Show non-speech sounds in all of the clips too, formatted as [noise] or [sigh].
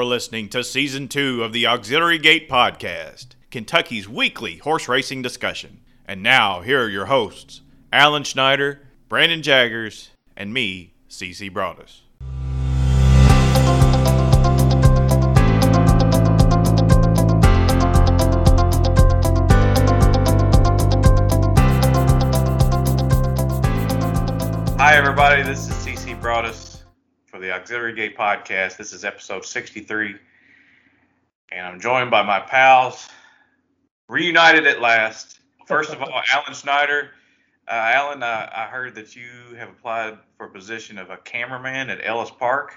You're listening to Season 2 of the Auxiliary Gate Podcast, Kentucky's weekly horse racing discussion. And now, here are your hosts, Alan Schneider, Brandon Jaggers, and me, CC Broadus. Hi, everybody. This is for the Auxiliary Gate Podcast. This is episode 63. And I'm joined by my pals, reunited at last. First of all, [laughs] Alan Schneider. Uh, Alan, uh, I heard that you have applied for a position of a cameraman at Ellis Park.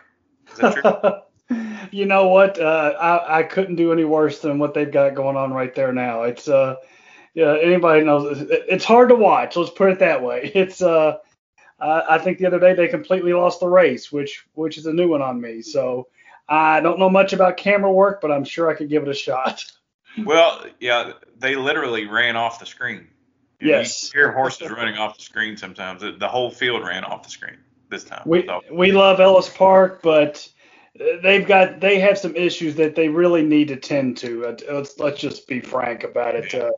Is that true? [laughs] you know what? Uh, I, I couldn't do any worse than what they've got going on right there now. It's uh, yeah, anybody knows it's hard to watch. Let's put it that way. [laughs] It's uh, I I think the other day they completely lost the race, which which is a new one on me. So I don't know much about camera work, but I'm sure I could give it a shot. [laughs] well, yeah, they literally ran off the screen. You- Yes. You hear horses running off the screen sometimes. The, whole field ran off the screen this time. We So, we love Ellis Park, but they've got they have some issues that they really need to tend to. Uh, Let's let's just be frank about it. Uh,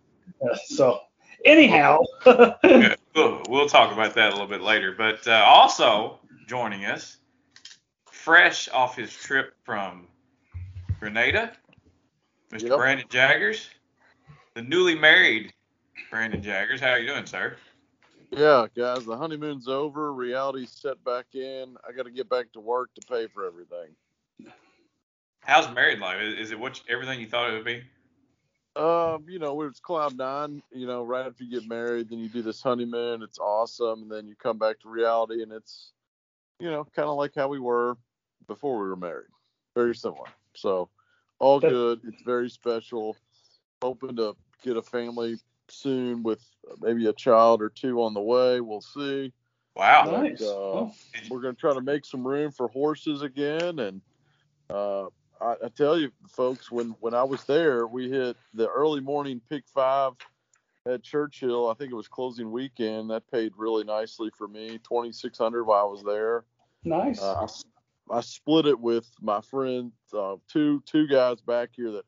uh, so anyhow, yeah, we'll, we'll talk about that a little bit later. But uh, also joining us, fresh off his trip from Grenada, Mr. Yep. Brandon Jaggers, the newly married Brandon Jaggers. How are you doing, sir? Yeah, guys, the honeymoon's over. Reality's set back in. I got to get back to work to pay for everything. How's married life? Is, is it what you- everything you thought it would be? Um, you know, it's cloud nine. You know, right after you get married, then you do this honeymoon. It's awesome, and then you come back to reality, and it's, you know, kind of like how we were before we were married. Very similar. So, all good. It's very special. Hoping to get a family soon with maybe a child or two on the way. We'll see. Wow. nice. uh, Oh, we're going to try to make some room for horses again and uh, I, I tell you folks when when i was there we hit the early morning pick five at churchill. I think it was closing weekend. That paid really nicely for me. 2600 while i was there. Nice. uh, I, I split it with my friend uh, two two guys back here that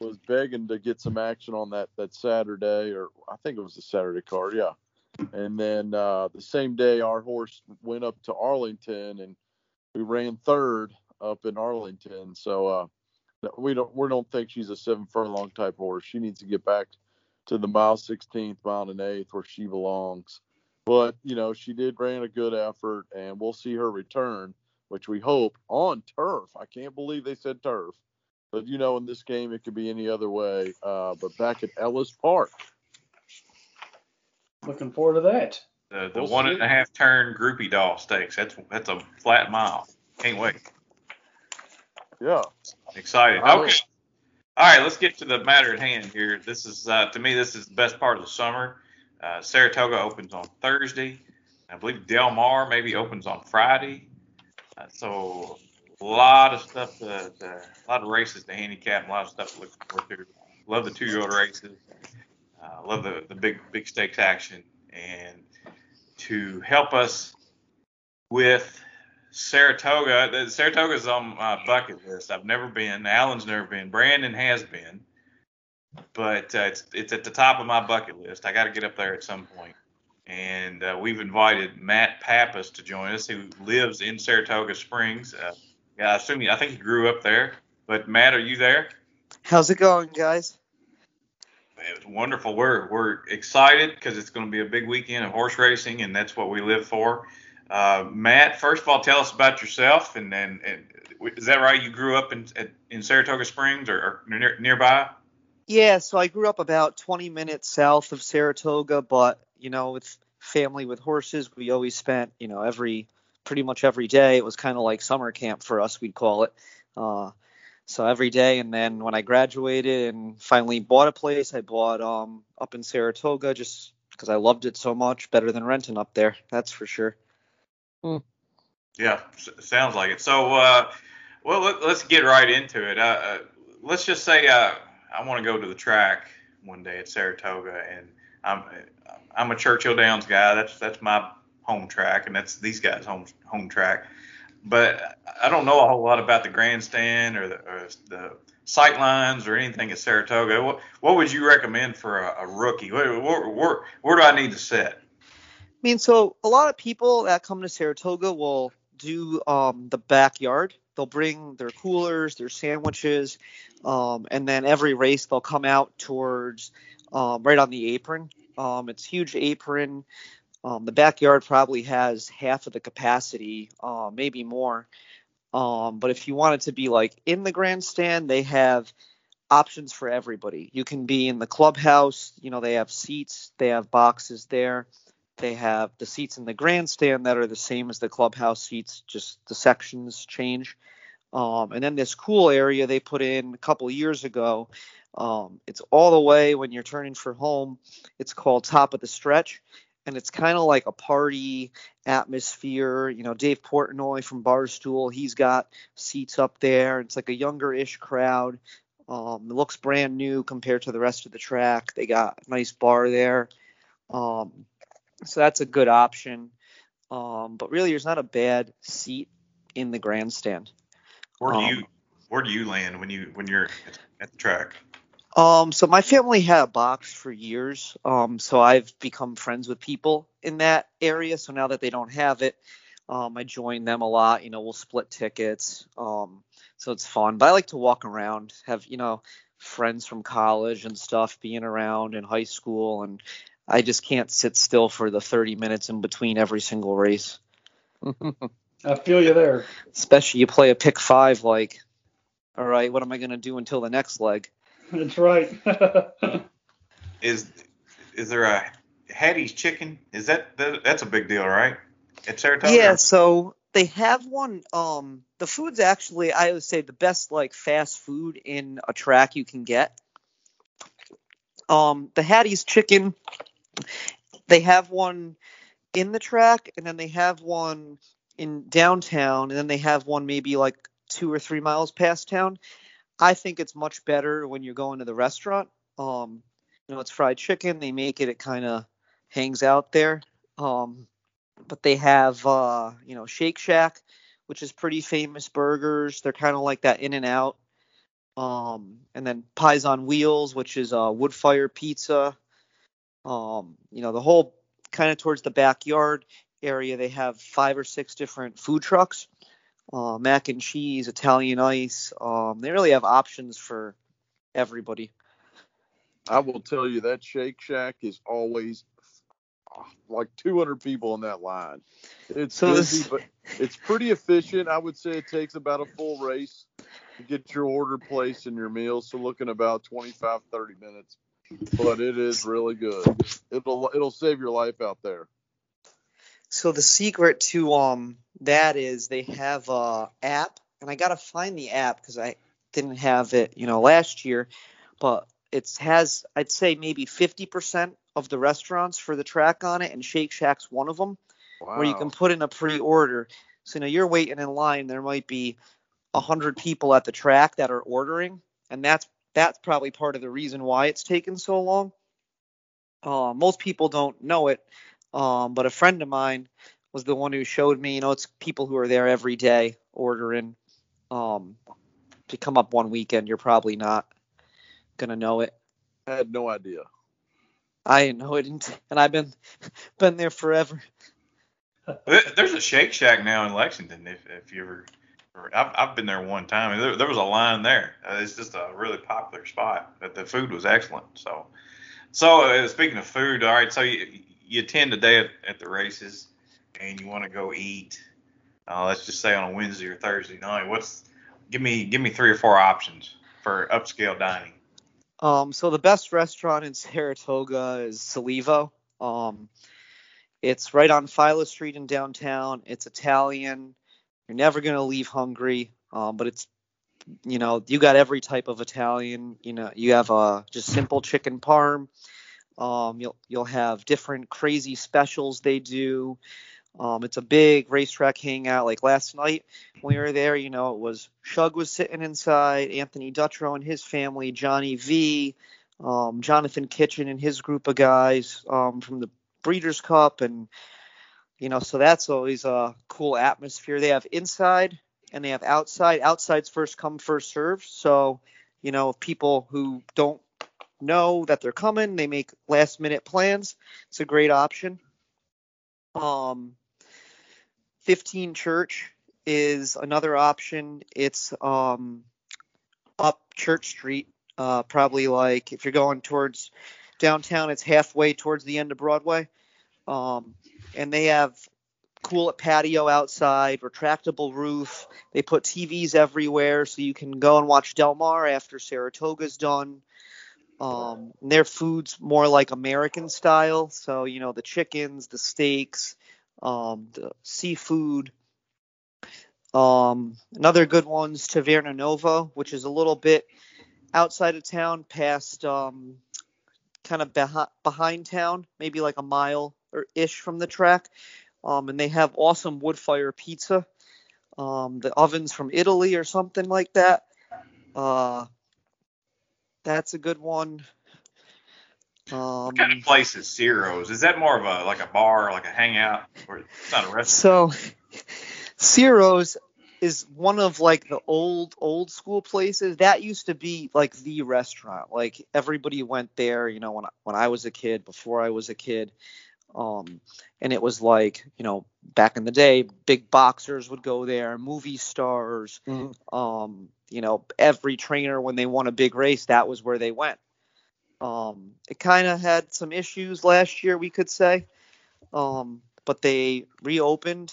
was begging to get some action on that that saturday or i think it was the saturday card yeah. And then uh, the same day, our horse went up to Arlington, and we ran third up in Arlington. So uh, we don't we don't think she's a seven furlong type horse. She needs to get back to the mile 16th, mile and eighth, where she belongs. But you know, she did ran a good effort, and we'll see her return, which we hope on turf. I can't believe they said turf, but you know, in this game, it could be any other way. Uh, but back at Ellis Park. Looking forward to that. The, the We'll one see. and a half turn groupie doll stakes. That's that's a flat mile. Can't wait. Yeah. Excited. I Okay. All right, let's get to the matter at hand here. This is uh, to me this is the best part of the summer. Uh, Saratoga opens on Thursday. I believe Del Mar maybe opens on Friday. Uh, so a lot of stuff, to, to, a lot of races to handicap, and a lot of stuff to look forward to. Love the two-year-old races. Uh, love the the big big stakes action, and to help us with Saratoga. Saratoga's on my bucket list. I've never been. Alan's never been. Brandon has been, but uh, it's it's at the top of my bucket list. I got to get up there at some point. And uh, we've invited Matt Pappis to join us, who lives in Saratoga Springs. Uh, yeah, I assume he, I think he grew up there. But Matt, are you there? How's it going, guys? It was wonderful. We're we're excited because it's going to be a big weekend of horse racing, and that's what we live for. Uh, Matt, first of all, tell us about yourself, and then is that right? You grew up in in Saratoga Springs or, or near, nearby? Yeah, so I grew up about 20 minutes south of Saratoga, but you know, with family with horses, we always spent, you know, every pretty much every day. It was kind of like summer camp for us, we'd call it. Uh, so every day, and then when I graduated and finally bought a place, I bought um up in Saratoga just because I loved it so much, better than renting up there, that's for sure. Yeah, s- sounds like it. So, uh, well, let, let's get right into it. Uh, uh, let's just say uh, I want to go to the track one day at Saratoga, and I'm I'm a Churchill Downs guy. That's that's my home track, and that's these guys' home home track. but I don't know a whole lot about the grandstand or the, or the sight lines or anything at Saratoga. What, what would you recommend for a, a rookie? Where, where, where, where do I need to set? I mean, so a lot of people that come to Saratoga will do um, the backyard. They'll bring their coolers, their sandwiches, um, and then every race they'll come out towards um, right on the apron. Um, it's huge apron. Um, the backyard probably has half of the capacity, uh, maybe more. Um, but if you want it to be like in the grandstand, they have options for everybody. You can be in the clubhouse. You know, they have seats, they have boxes there. They have the seats in the grandstand that are the same as the clubhouse seats, just the sections change. Um, and then this cool area they put in a couple years ago. Um, it's all the way when you're turning for home. It's called Top of the Stretch, and it's kind of like a party atmosphere. You know, Dave Portnoy from Barstool, he's got seats up there. It's like a younger-ish crowd. Um, it looks brand new compared to the rest of the track. They got a nice bar there. Um, so that's a good option. Um, but really, there's not a bad seat in the grandstand. Where do Um, you where do you land when you when you're at the track? Um, so my family had a box for years. Um, so I've become friends with people in that area. So now that they don't have it, um, I join them a lot. You know, we'll split tickets. Um, so it's fun. But I like to walk around, have you know friends from college and stuff being around in high school, and I just can't sit still for the 30 minutes in between every single race. [laughs] I feel you there. Especially you play a pick five, like, all right, what am I gonna do until the next leg? That's right. [laughs] Is is there a Hattie's chicken? Is that, that that's a big deal, right? At Saratoga. Yeah, so they have one. Um, the food's actually, I would say, the best like fast food in a track you can get. Um, the Hattie's chicken, they have one in the track, and then they have one in downtown, and then they have one maybe like two or three miles past town. I think it's much better when you're going to the restaurant. Um, you know, it's fried chicken. They make it. It kind of hangs out there. Um, but they have uh, you know Shake Shack, which is pretty famous burgers. They're kind of like that In and Out. Um, and then Pies on Wheels, which is a wood fire pizza. Um, you know the whole kind of towards the backyard area, they have five or six different food trucks. Uh, mac and cheese, Italian ice. Um, they really have options for everybody. I will tell you that Shake Shack is always like 200 people in that line. It's So busy, this- but it's pretty efficient. I would say it takes about a full race to get your order placed and your meal. So looking about 25, 30 minutes. But it is really good. It'll it'll save your life out there. So the secret to um that is they have a app, and I gotta find the app because I didn't have it, you know, last year. But it has, I'd say, maybe 50% of the restaurants for the track on it, and Shake Shack's one of them, Wow. where you can put in a pre-order. So you know you're waiting in line, there might be a hundred people at the track that are ordering, and that's that's probably part of the reason why it's taken so long. Uh, most people don't know it, um, but a friend of mine was the one who showed me. You know, it's people who are there every day ordering. Um, if you come up one weekend, you're probably not gonna know it. I had no idea. I didn't know it, and and I've been been there forever. There's a Shake Shack now in Lexington. If, if you ever, or I've, I've been there one time. and There, there was a line there. Uh, it's just a really popular spot. But the food was excellent. So, so uh, speaking of food, all right. So you you attend a day at, at the races, and you want to go eat. Uh, let's just say on a Wednesday or Thursday night. What's give me give me three or four options for upscale dining. Um, so the best restaurant in [laughs] Saratoga is Solevo. Um, it's right on Phila Street in downtown. It's Italian. You're never gonna leave hungry. Um, but it's you know you got every type of Italian. You know you have uh, just simple chicken parm. Um, you'll you'll have different crazy specials they do. Um, it's a big racetrack hangout. Like last night when we were there, you know, it was Shug was sitting inside, Anthony Dutrow and his family, Johnny V, um, Jonathan Kitchen and his group of guys um, from the Breeders' Cup, and you know, so that's always a cool atmosphere. They have inside and they have outside. Outside's first come, first serve. So, you know, people who don't know that they're coming, they make last minute plans. It's a great option. Um, 15 Church is another option. It's um, up Church Street, uh, probably like if you're going towards downtown, it's halfway towards the end of Broadway. Um, and they have cool patio outside, retractable roof. They put TVs everywhere so you can go and watch Del Mar after Saratoga's done. Um, their food's more like American style, so you know the chickens, the steaks, um, the seafood. Um, another good one's Taverna Nova, which is a little bit outside of town, past um, kind of behind behind town, maybe like a mile or ish from the track. Um, and they have awesome wood fire pizza. Um, the ovens from Italy or something like that. Uh, that's a good one. Um, what kind of place is Siro's? Is that more of a like a bar, like a hangout, or it's not a restaurant? So, Siro's is one of like the old old school places that used to be like the restaurant like everybody went there you know when I, when I was a kid before I was a kid um and it was like you know back in the day big boxers would go there movie stars Mhm. um you know every trainer when they won a big race that was where they went um it kind of had some issues last year we could say um but they reopened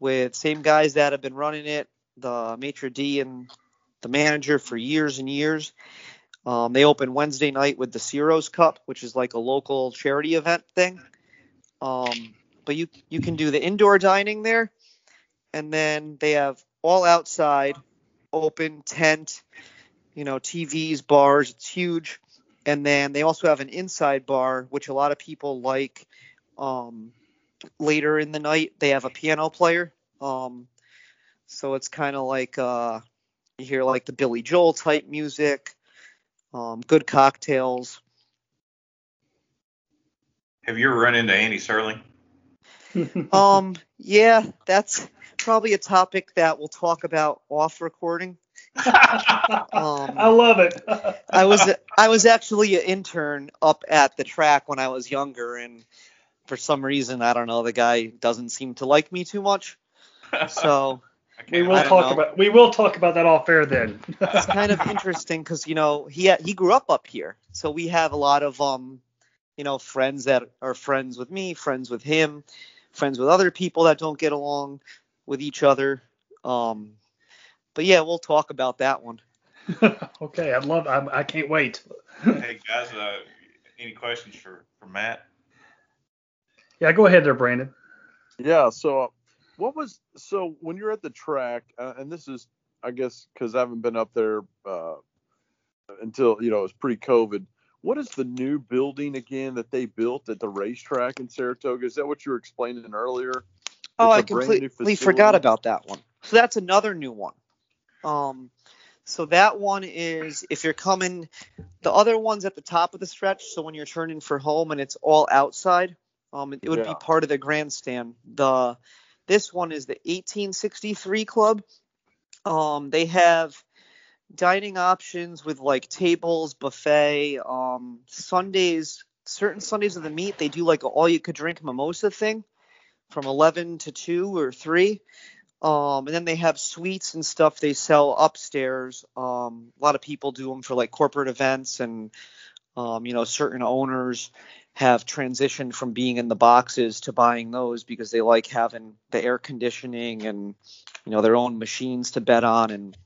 with same guys that have been running it, the maitre d and the manager for years and years. Um, they open Wednesday night with the Siro's Cup, which is like a local charity event thing. Um, but you you can do the indoor dining there, and then they have all outside, open tent, you know, TVs, bars. It's huge, and then they also have an inside bar, which a lot of people like. Um, later in the night they have a piano player um so it's kind of like uh you hear like the billy joel type music um good cocktails Have you ever run into Andy Serling? [laughs] um yeah that's probably a topic that we'll talk about off recording [laughs] I love it. [laughs] i was i was actually an intern up at the track when i was younger and for some reason i don't know the guy doesn't seem to like me too much so we will talk know. about we will talk about that off air then. it's kind of interesting because you know he he grew up up here, so we have a lot of um you know friends that are friends with me, friends with him, friends with other people that don't get along with each other. Um, but yeah, we'll talk about that one. [laughs] okay, I'd love. I, I can't wait. [laughs] Hey guys, uh, any questions for for Matt? Yeah, go ahead there, Brandon. Yeah. So, uh, what was so when you're at the track, uh, and this is, I guess, because I haven't been up there uh, until you know it was pre-COVID. What is the new building again that they built at the racetrack in Saratoga? Is that what you were explaining earlier? Oh, It's I a brand new completely forgot about that one. So that's another new one. Um, so that one is if you're coming, the other one's at the top of the stretch. So when you're turning for home and it's all outside, um, it would Yeah. be part of the grandstand. The this one is the 1863 Club. Um, they have dining options with like tables, buffet. Um, Sundays, certain Sundays of the meet, they do like all you could drink mimosa thing from 11 to 2 or 3. Um, and then they have suites and stuff they sell upstairs. Um, a lot of people do them for like corporate events, and um, you know, certain owners have transitioned from being in the boxes to buying those because they like having the air conditioning and you know their own machines to bet on. And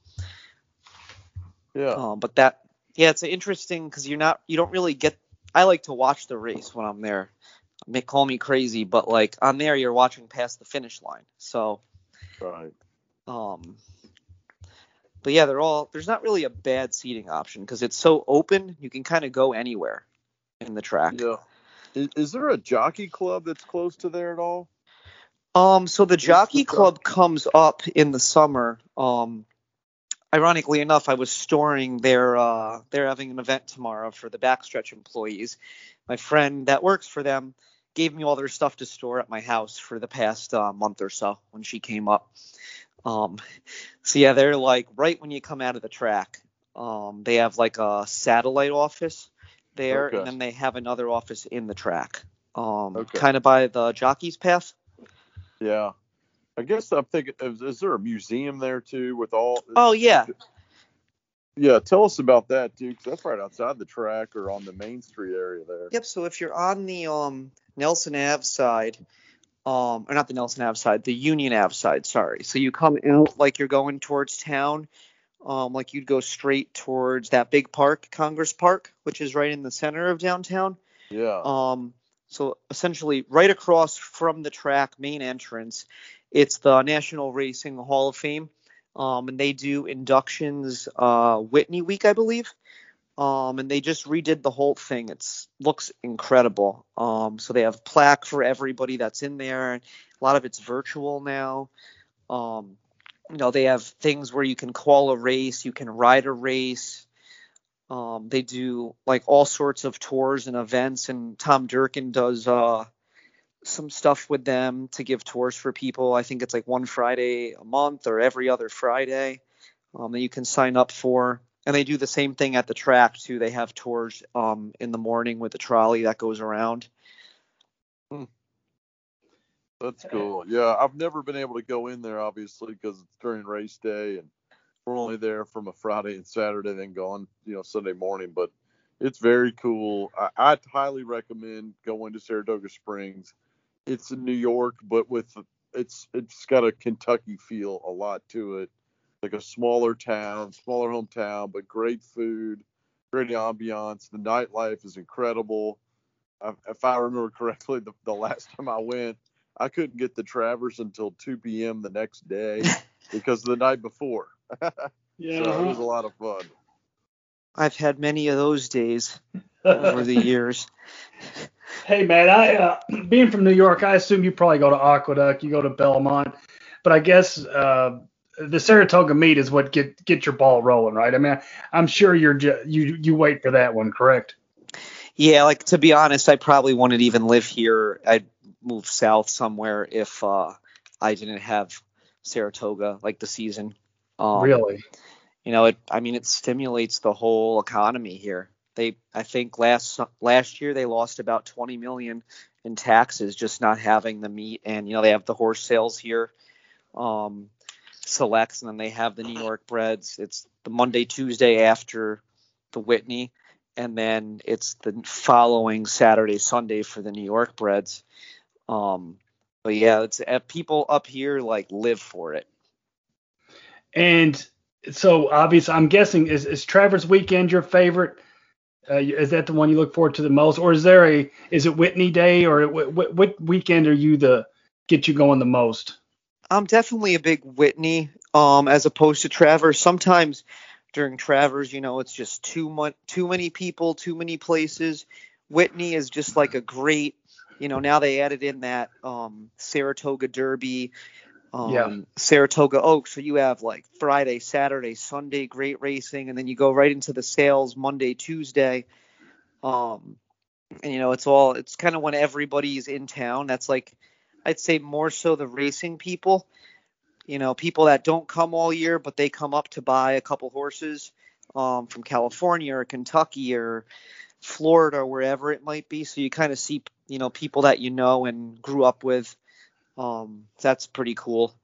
Yeah. um, but that, yeah, it's interesting because you're not, you don't really get. I like to watch the race when I'm there. May call me crazy, but like on there, you're watching past the finish line. So Right. um, but yeah, they're all. There's not really a bad seating option because it's so open. You can kind of go anywhere in the track. Yeah. Is, is there a jockey club that's close to there at all? Um, so the jockey club comes up in the summer. Um, ironically enough, I was storing their. Uh, they're having an event tomorrow for the backstretch employees. My friend that works for them gave me all their stuff to store at my house for the past uh, month or so when she came up. Um, so yeah, they're like right when you come out of the track. Um, they have like a satellite office there, Okay. and then they have another office in the track, um, Okay. kind of by the jockey's path. Yeah. I guess I'm thinking, is, is there a museum there too with all? Oh yeah, Yeah, tell us about that too, 'cause that's right outside the track or on the Main Street area there. Yep. So if you're on the um Nelson Ave side, um, or not the Nelson Ave side, the Union Ave side, sorry. So you come out like you're going towards town, um, like you'd go straight towards that big park, Congress Park, which is right in the center of downtown. Yeah. Um, so essentially, right across from the track main entrance, it's the National Racing Hall of Fame, um, and they do inductions uh, Whitney Week, I believe. Um, and they just redid the whole thing. It's looks incredible. Um, so they have plaque for everybody that's in there. A lot of it's virtual now. Um, you know, they have things where you can call a race, you can ride a race. Um, they do like all sorts of tours and events, and Tom Durkin does uh, some stuff with them to give tours for people. I think it's like one Friday a month or every other Friday um, that you can sign up for. And they do the same thing at the track too. They have tours um, in the morning with the trolley that goes around. That's cool. Yeah, I've never been able to go in there, obviously, because it's during race day, and we're only there from a Friday and Saturday, then gone, you know, Sunday morning. But it's very cool. I, I'd highly recommend going to Saratoga Springs. It's in New York, but with it's it's got a Kentucky feel a lot to it, like a smaller town, smaller hometown, but great food, great ambiance. The nightlife is incredible. I- If I remember correctly, the, the last time I went, I couldn't get the Travers until 2 p.m. the next day [laughs] because the night before. [laughs] Yeah. So it uh-huh. was a lot of fun. I've had many of those days [laughs] over the years. Hey man, I uh, [clears throat] being from New York, I assume you probably go to Aqueduct, you go to Belmont, but I guess uh, the Saratoga meet is what get get your ball rolling, right? I mean, I'm sure you're ju- you you wait for that one, correct? Yeah, like to be honest, I probably wouldn't even live here. I'd move south somewhere if uh, I didn't have Saratoga like the season. Um, really? You know, it. I mean, it stimulates the whole economy here. They, I think last last year they lost about 20 million in taxes just not having the meat, and you know they have the horse sales here, um, selects, and then they have the New York Breds. It's the Monday Tuesday after the Whitney, and then it's the following Saturday Sunday for the New York Breds. Um, but yeah, it's uh, people up here like live for it. And so obviously, I'm guessing is is Travers Weekend your favorite? Uh, is that the one you look forward to the most, or is there a is it Whitney Day, or what, what weekend are you the get you going the most? I'm definitely a big Whitney, um, as opposed to Travers. Sometimes during Travers, you know, it's just too much, too many people, too many places. Whitney is just like a great, you know. Now they added in that um, Saratoga Derby, um, Yeah. Saratoga Oaks. So you have like Friday, Saturday, Sunday, great racing, and then you go right into the sales Monday, Tuesday. Um, and you know, it's all it's kind of when everybody's in town. That's like I'd say more so the racing people. You know, people that don't come all year, but they come up to buy a couple horses um, from California or Kentucky or Florida or wherever it might be. So you kind of see, you know, people that you know and grew up with. Um, that's pretty cool.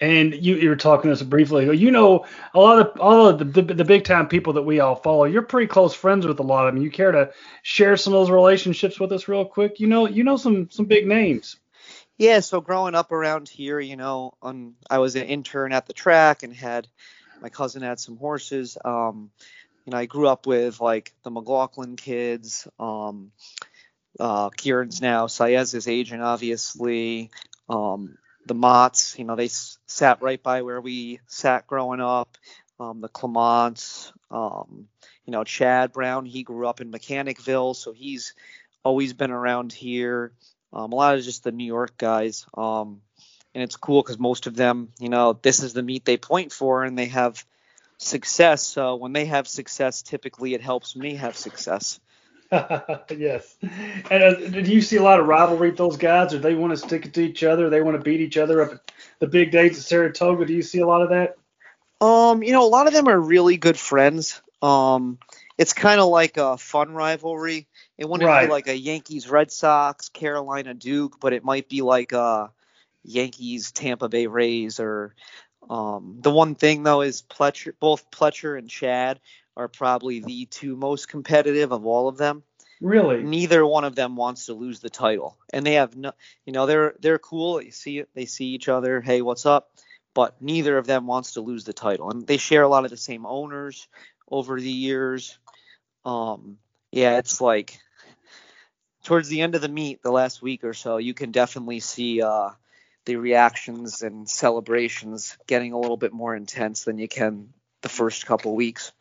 And you, you were talking to us briefly. You know, a lot of all of the, the the big time people that we all follow. You're pretty close friends with a lot of them. You care to share some of those relationships with us real quick? You know, you know some some big names. Yeah, so growing up around here, you know, um, I was an intern at the track and had my cousin had some horses. Um, you know, I grew up with like the McLaughlin kids. Um, uh, Kiaran's now Saez's agent, obviously. Um, the Motts, you know, they s- sat right by where we sat growing up. Um, the Clements, um, you know, Chad Brown, he grew up in Mechanicville, so he's always been around here. Um, a lot of just the New York guys. Um, and it's cool because most of them, you know, this is the meat they point for and they have success. So when they have success, typically it helps me have success. [laughs] yes. And uh, did you see a lot of rivalry with those guys? Or they want to stick it to each other? They want to beat each other up at the big days at Saratoga? Do you see a lot of that? Um, you know, a lot of them are really good friends. Um, it's kind of like a fun rivalry. It wouldn't Right. be like a Yankees Red Sox, Carolina Duke, but it might be like a Yankees Tampa Bay Rays or um, the one thing though is Pletcher, both Pletcher and Chad are probably the two most competitive of all of them. Really? Neither one of them wants to lose the title, and they have no, you know, they're they're cool. They see it, they see each other. Hey, what's up? But neither of them wants to lose the title, and they share a lot of the same owners over the years. Um, yeah, it's like towards the end of the meet, the last week or so, you can definitely see uh, the reactions and celebrations getting a little bit more intense than you can the first couple weeks.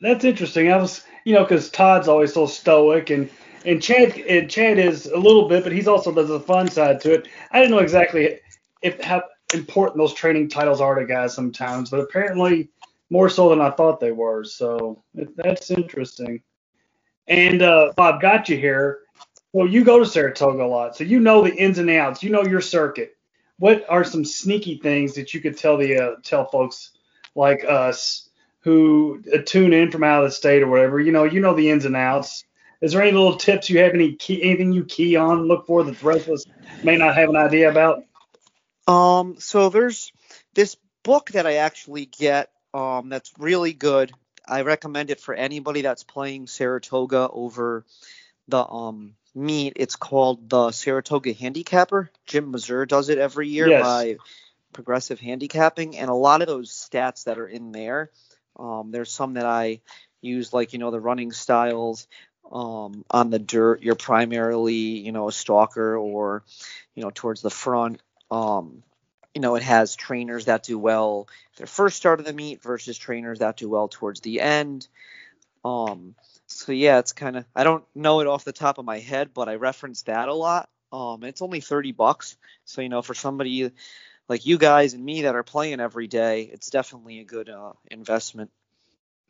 That's interesting. I was, you know, because Todd's always so stoic, and and Chad and Chad is a little bit, but he's also there's a fun side to it. I didn't know exactly if how important those training titles are to guys sometimes, but apparently more so than I thought they were. So that's interesting. And uh, Bob got you here. Well, you go to Saratoga a lot, so you know the ins and outs. You know your circuit. What are some sneaky things that you could tell the uh, tell folks like us who uh, tune in from out of the state or whatever? You know, you know the ins and outs. Is there any little tips you have? Any key, anything you key on, look for that the rest of us may not have an idea about? Um, so there's this book that I actually get um, that's really good. I recommend it for anybody that's playing Saratoga over the um, meet. It's called the Saratoga Handicapper. Jim Mazur does it every year Yes. by Progressive Handicapping, and a lot of those stats that are in there. Um, there's some that I use, like you know the running styles. Um, on the dirt, you're primarily you know a stalker or you know towards the front. Um, you know, it has trainers that do well their first start of the meet versus trainers that do well towards the end. Um, so yeah, it's kind of I don't know it off the top of my head, but I reference that a lot. Um, it's only 30 bucks, so you know, for somebody like you guys and me that are playing every day, it's definitely a good uh, investment.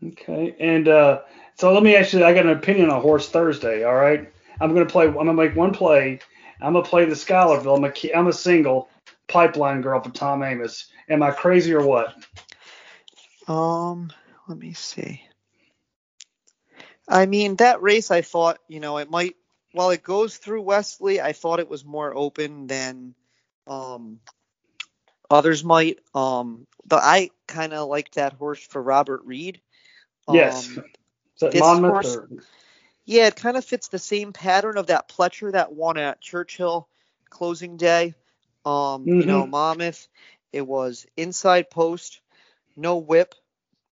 Okay. And uh, so let me actually, I got an opinion on Horse Thursday. All right. I'm gonna play. I'm gonna make one play. I'm gonna play the Schuylerville. I'm a key- I'm a single pipeline girl for Tom Amoss. Am I crazy or what? Um, let me see. I mean, that race, I thought, you know, it might, while it goes through Wesley, I thought it was more open than um, others might. Um, but I kind of like that horse for Robert Reid. Yes. Um, Is that this Monmouth horse- or- yeah, it kind of fits the same pattern of that Pletcher that won at Churchill closing day. Um, you know, Monmouth, it was inside post, no whip,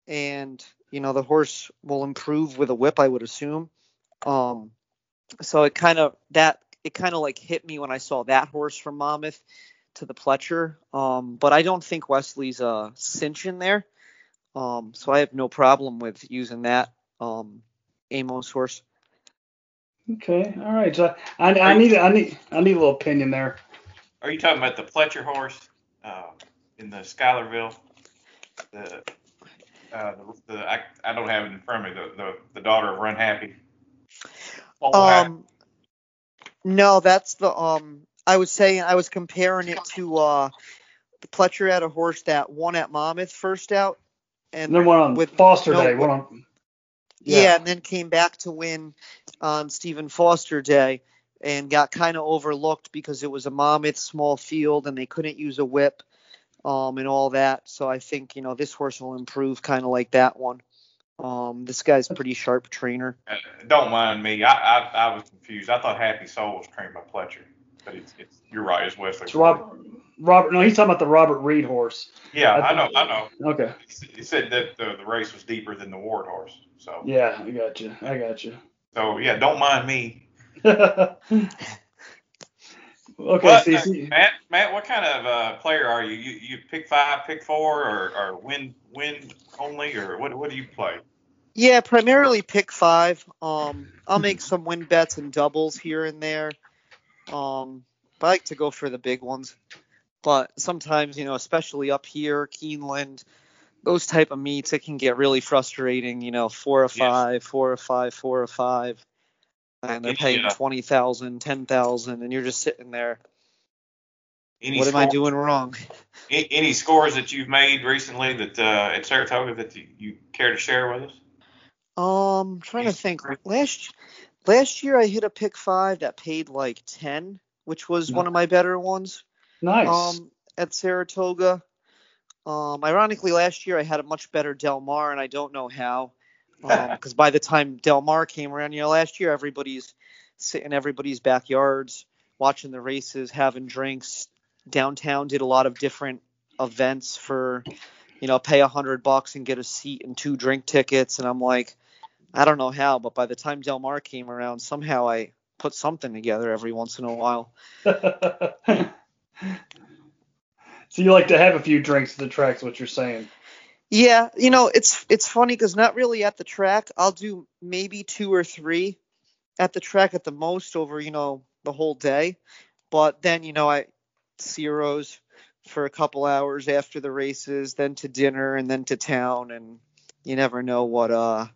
and you know the horse will improve with a whip, I would assume. Um, so it kind of that it kind of like hit me when I saw that horse from Monmouth to the Pletcher. Um, but I don't think Wesley's a cinch in there. Um, so I have no problem with using that um, Amoss horse. Okay. All right. So I, I need I need I need a little opinion there. Are you talking about the Pletcher horse uh, in the Schuylerville? The, uh, the, the I, I don't have it in front of me. The, the, the daughter of Run Happy. Oh, Um, no, that's the um. I was saying I was comparing it to uh, the Pletcher had a horse that won at Monmouth first out, and And then one on with Foster no Day. whip. One on. yeah. and then came back to win on Stephen Foster Day, and got kind of overlooked because it was a Monmouth small field and they couldn't use a whip, um, and all that. So I think you know this horse will improve kind of like that one. Um, this guy's a pretty sharp trainer. Uh, don't mind me. I, I I was confused. I thought Happy Soul was trained by Pletcher, but it's, it's you're right. It's Wesley. It's Robert. Robert. No, he's talking about the Robert Reid horse. Yeah, I I know. I know. Okay. He said that the, the race was deeper than the Ward horse. So Yeah, I got you. I got you. so yeah, don't mind me. [laughs] okay. What, so you uh, see- Matt, Matt, what kind of uh, player are you? You you pick five, pick four, or, or win win only, or what what do you play? Yeah, primarily pick five. Um, I'll make some win bets and doubles here and there. Um, but I like to go for the big ones. But sometimes, you know, especially up here, Keeneland, those type of meets, it can get really frustrating. You know, four or Yes. five, four or five, four or five, and they're paying Yeah. twenty thousand, ten thousand, and you're just sitting there. Any what am I doing wrong? a- Any scores that you've made recently that uh, at Saratoga that you, you care to share with us? Um, trying to think. Last last year I hit a pick five that paid like ten, which was one of my better ones. Nice. Um, at Saratoga. Um, ironically, last year I had a much better Del Mar, and I don't know how. [laughs] Because by the time Del Mar came around, you know, last year everybody's sitting in everybody's backyards, watching the races, having drinks. Downtown did a lot of different events for, you know, pay a hundred bucks and get a seat and two drink tickets. And I'm like, I don't know how, but by the time Del Mar came around, somehow I put something together every once in a while. [laughs] so you like to have a few drinks at the tracks, what you're saying? Yeah, you know, it's it's funny because not really at the track. I'll do maybe two or three at the track at the most over, you know, the whole day. But then, you know, I Siro's for a couple hours after the races, then to dinner and then to town and you never know what uh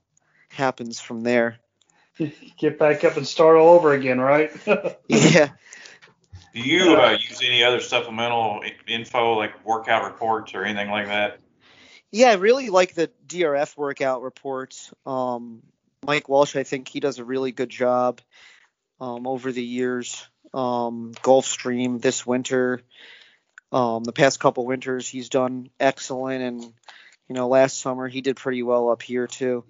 happens from there. [laughs] Get back up and start all over again, right? [laughs] Yeah. Do you uh, use any other supplemental info like workout reports or anything like that? Yeah, I really like the DRF workout reports. Um, Mike Welsch, I think he does a really good job um, over the years. Um, Gulfstream this winter, um, the past couple winters, he's done excellent, and you know, last summer he did pretty well up here too.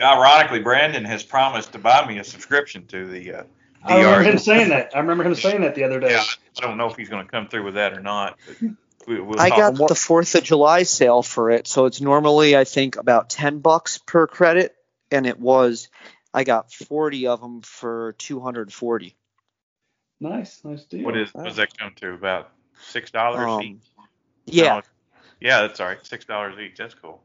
Ironically, Brandon has promised to buy me a subscription to the uh, I remember him saying that. I remember him saying that the other day. Yeah, I don't know if he's going to come through with that or not. But we, we'll I talk. got the Fourth of July sale for it, so it's normally I think about ten bucks per credit, and it was I got forty of them for two hundred forty. Nice, nice deal. What is what does that come to? About six dollars Um, each. Yeah, No, yeah, that's all right. Six dollars each. That's cool.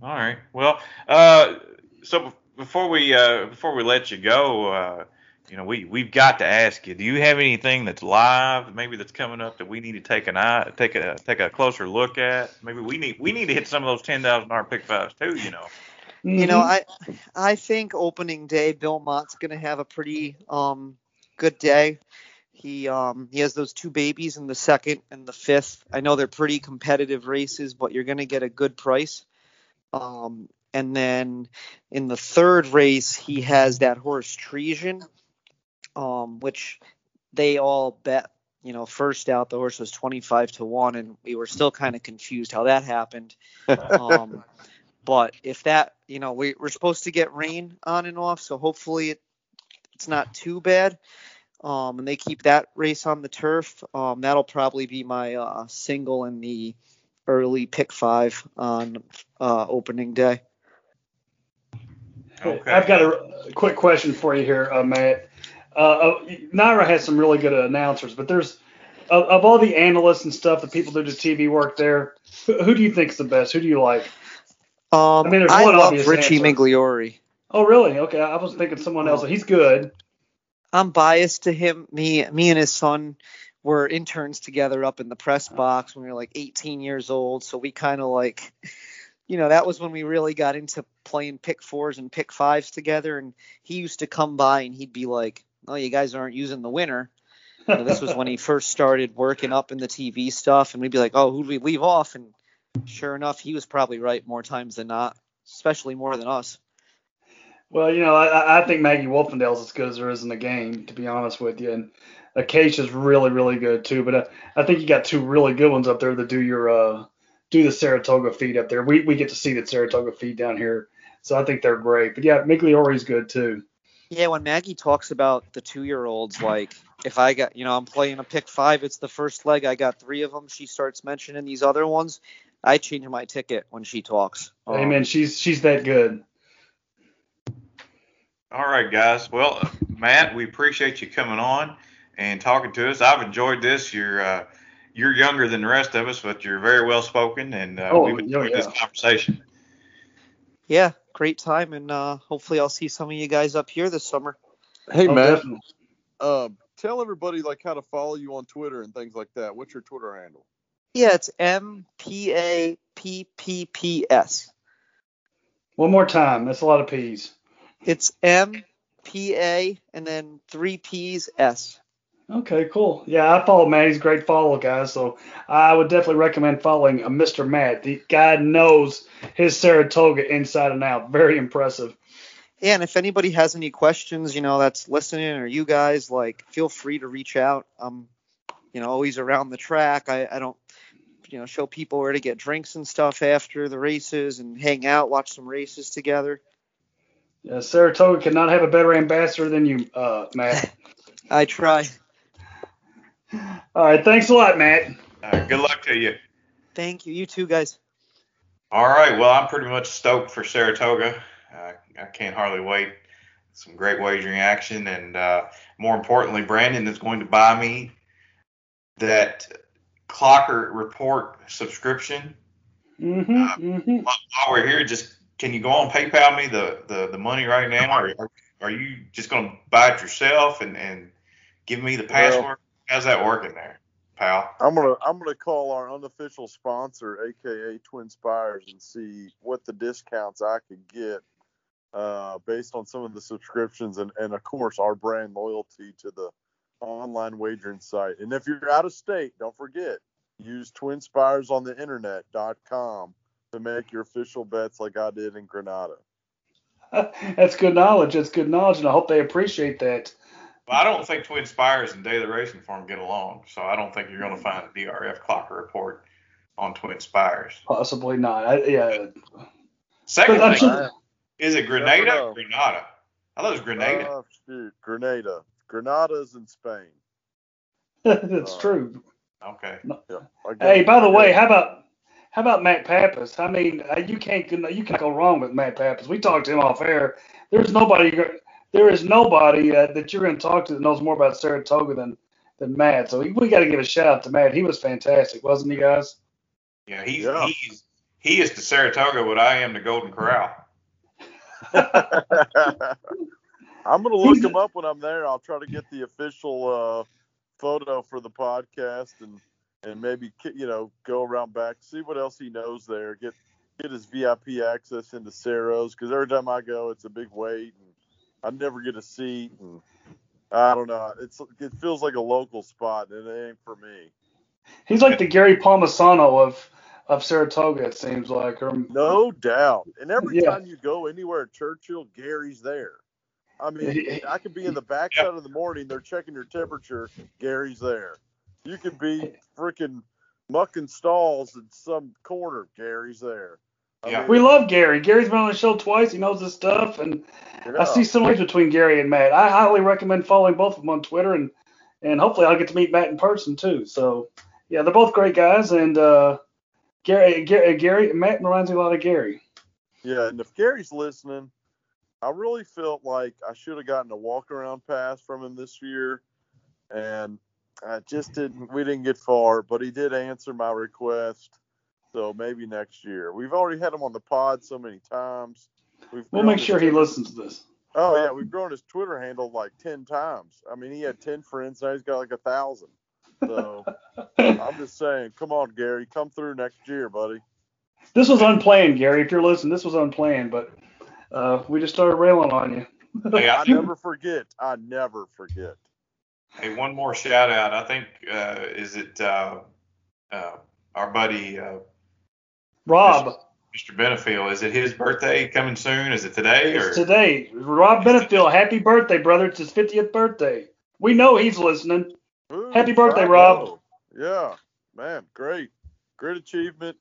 All right. Well, uh, so before we uh, before we let you go, uh, you know, we we've got to ask you. Do you have anything that's live, maybe that's coming up that we need to take an eye, take a take a closer look at? Maybe we need we need to hit some of those ten thousand dollar pick fives too. You know. You know, Mhm. I I think opening day Bill Mott's gonna have a pretty um good day. He um he has those two babies in the second and the fifth. I know they're pretty competitive races, but you're gonna get a good price. Um and then in the third race he has that horse Tresian, um, which they all bet, you know, first out the horse was twenty five to one and we were still kind of confused how that happened. Um [laughs] but if that, you know, we, we're supposed to get rain on and off, so hopefully it, it's not too bad. Um, and they keep that race on the turf. Um, that'll probably be my uh, single in the early pick five on uh, opening day. Okay. I've got a quick question for you here, uh, Matt. Uh, uh, NYRA has some really good announcers, but there's of, of all the analysts and stuff, the people who do the TV work there. Who, who do you think's the best? Who do you like? Um, I mean, there's I one love obvious Richie answer. Migliore. Oh, really? Okay, I was thinking someone else. He's good. I'm biased to him. Me, me and his son were interns together up in the press box when we were like 18 years old. So we kind of like, you know, that was when we really got into playing pick fours and pick fives together. And he used to come by and he'd be like, "Oh, you guys aren't using the winner." You know, this was when he [laughs] first started working up in the TV stuff, and we'd be like, "Oh, who'd we leave off?" And sure enough, he was probably right more times than not, especially more than us. Well, you know, I, I think Maggie Wolfendale's as good as there is in the game, to be honest with you. And Acacia's really, really good too. But uh, I think you got two really good ones up there that do your uh, do the Saratoga feed up there. We we get to see the Saratoga feed down here, so I think they're great. But yeah, Migliore's good too. Yeah, when Maggie talks about the two year olds, like if I got, you know, I'm playing a pick five, it's the first leg, I got three of them. She starts mentioning these other ones. I change my ticket when she talks. Um, Amen. She's she's that good. All right, guys. Well, uh, Matt, we appreciate you coming on and talking to us. I've enjoyed this. You're uh, you're younger than the rest of us, but you're very well spoken, and uh, Oh, we've yeah, enjoyed this conversation. Yeah, great time, and uh, hopefully I'll see some of you guys up here this summer. Hey Oh, Matt, uh, tell everybody like how to follow you on Twitter and things like that. What's your Twitter handle? Yeah, it's M P A P P P S. One more time. That's a lot of P's. It's M P A and then three P's S. Okay, cool. Yeah, I follow Matt. He's a great follow, guys. So I would definitely recommend following a Mr. Matt. The guy knows his Saratoga inside and out. Very impressive. Yeah, and if anybody has any questions, you know, that's listening or you guys, like, feel free to reach out. I'm, you know, always around the track. I, I don't, you know, show people where to get drinks and stuff after the races and hang out, watch some races together. Yeah, Saratoga cannot have a better ambassador than you, uh, Matt. [laughs] I try. All right, thanks a lot, Matt. Uh, good luck to you. Thank you. You too, guys. All right. Well, I'm pretty much stoked for Saratoga. Uh, I can't hardly wait. Some great wagering action, and uh, more importantly, Brandon is going to buy me that Clocker Report subscription. Mm-hmm, Uh, mm-hmm. While while we're here, just can you go on PayPal me the, the, the money right now, or are, are you just going to buy it yourself and, and give me the password? How's that working there, pal? I'm gonna I'm gonna call our unofficial sponsor, aka Twin Spires, and see what the discounts I could get uh, based on some of the subscriptions and, and of course our brand loyalty to the online wagering site. And if you're out of state, don't forget use Twin Spires on the internet.com to make your official bets like I did in Granada. [laughs] That's good knowledge. That's good knowledge, and I hope they appreciate that. Well, I don't think Twin Spires and Daily Racing Form get along, so I don't think you're going to find a DRF Clocker report on Twin Spires. Possibly not. I, yeah. Second But thing, sure- is it Grenada or Grenada? I thought it was Grenada. Oh, shoot. Grenada. Grenada's in Spain. [laughs] That's Uh, true. okay. Yeah. Hey, it. by the way, how about how about Matt Pappis? I mean, uh, you can't you can't go wrong with Matt Pappis. We talked to him off air. There's nobody there is nobody uh, that you're going to talk to that knows more about Saratoga than than Matt. So we got to give a shout out to Matt. He was fantastic, wasn't he, guys? Yeah, he's Yeah. he's he is to Saratoga what I am to Golden Corral. [laughs] I'm gonna look him up when I'm there. I'll try to get the official uh, photo for the podcast and and maybe you know go around back, see what else he knows there. Get get his VIP access into Siro's because every time I go, it's a big wait and I never get a seat and mm-hmm. I don't know. It's it feels like a local spot and it ain't for me. He's like the Gary Palmisano of of Saratoga. It seems like. Or, No doubt. And every Yeah. time you go anywhere at Churchill, Gary's there. I mean, I could be in the backside of the morning. They're checking your temperature. Gary's there. You could be freaking mucking stalls in some corner. Gary's there. I Yeah. we love Gary. Gary's been on the show twice. He knows his stuff, and I yeah. see similarities between Gary and Matt. I highly recommend following both of them on Twitter, and and hopefully I'll get to meet Matt in person too. So yeah, they're both great guys, and uh, Gary, Gary, Gary, Matt reminds me a lot of Gary. Yeah, and if Gary's listening, I really felt like I should have gotten a walk around pass from him this year, and I just didn't. We didn't get far, but he did answer my request. So maybe next year. We've already had him on the pod so many times. We've We'll grown make his sure he listens to this. Oh yeah, we've grown his Twitter handle like ten times. I mean, he had ten friends, now he's got like a thousand. So [laughs] I'm just saying, come on, Gary, come through next year, buddy. This was unplanned, Gary. If you're listening, this was unplanned, but uh, we just started railing on you. Hey, I I [laughs] never forget. I never forget. Hey, one more shout out. I think uh, is it uh, uh, our buddy uh, Rob, Mr. Benefield. Is it his birthday coming soon? Is it today or it's today. Rob Benefield, happy birthday, brother. It's his 50th birthday. We know he's listening. Ooh, Happy birthday, Rob. Yeah, man, great, great achievement.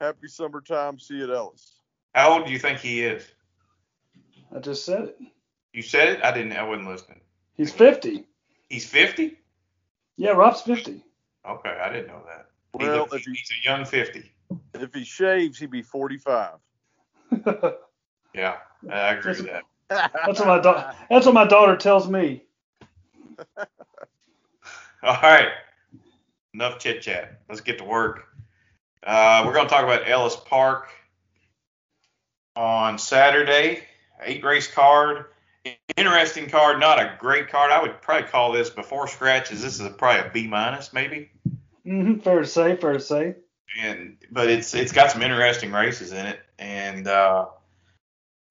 Happy summertime. See you at Ellis. how old do you think he is? I just said it. You said it. I didn't. I wasn't listening. He's 50. He's 50. Yeah, Rob's 50. Okay, I didn't know that. He's, Well, a, if he he's a young 50. If he shaves, he'd be 45. [laughs] Yeah, I agree with that. That's what my da- that's what my daughter tells me. [laughs] All right. Enough chit chat. Let's get to work. Uh, we're going to talk about Ellis Park on Saturday. Eight race card. Interesting card. Not a great card. I would probably call this before scratches. This is probably a B minus, maybe. Mm-hmm, fair to say, fair to say. And but it's it's got some interesting races in it, and uh,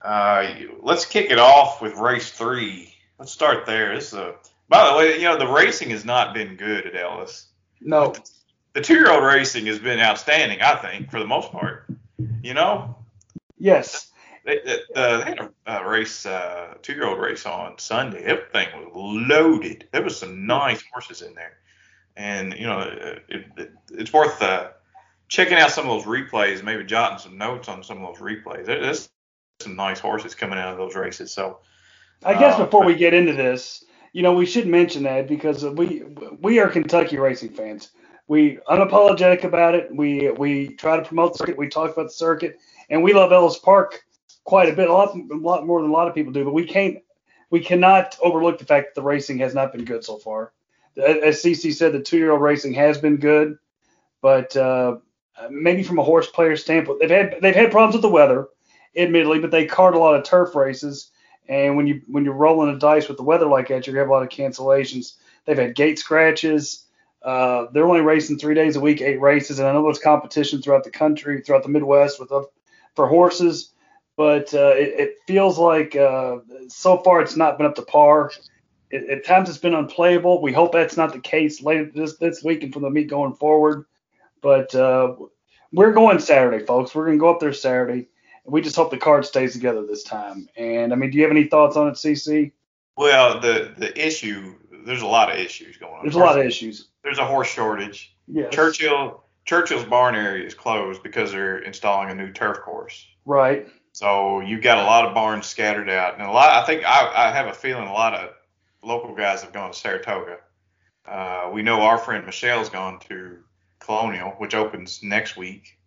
uh, let's kick it off with race three. Let's start there. This is a by the way, you know the racing has not been good at Ellis. No. The two-year-old racing has been outstanding, I think, for the most part. You know, Yes. they, they, they had a, a race, uh, two-year-old race on Sunday. Everything was loaded. There was some nice horses in there, and you know, it, it, it's worth uh, checking out some of those replays. Maybe jotting some notes on some of those replays. There's some nice horses coming out of those races. So I guess Uh, before but- we get into this, you know, we should mention that because we we are Kentucky racing fans. We unapologetic about it. We we try to promote the circuit. We talk about the circuit, and we love Ellis Park quite a bit, a lot, a lot more than a lot of people do. But we can't, we cannot overlook the fact that the racing has not been good so far. As CC said, the two-year-old racing has been good, but uh, maybe from a horse player standpoint, they've had they've had problems with the weather, admittedly, but they card a lot of turf races. And when you when you're rolling a dice with the weather like that, you're gonna have a lot of cancellations. They've had gate scratches. Uh, they're only racing three days a week, eight races, and I know there's competition throughout the country, throughout the Midwest, with oth- for horses. But uh, it, it feels like uh, so far it's not been up to par. It, at times it's been unplayable. We hope that's not the case later this this week and from the meet going forward. But uh, we're going Saturday, folks. We're gonna go up there Saturday. We just hope the card stays together this time. And I mean, do you have any thoughts on it, CC? well, the the issue there's a lot of issues going on. There's a lot of issues. There's a horse shortage. Yes. Churchill Churchill's barn area is closed because they're installing a new turf course. Right. So you've got a lot of barns scattered out, and a lot. I think I, I have a feeling a lot of local guys have gone to Saratoga. Uh, we know our friend Michelle's gone to Colonial, which opens next week.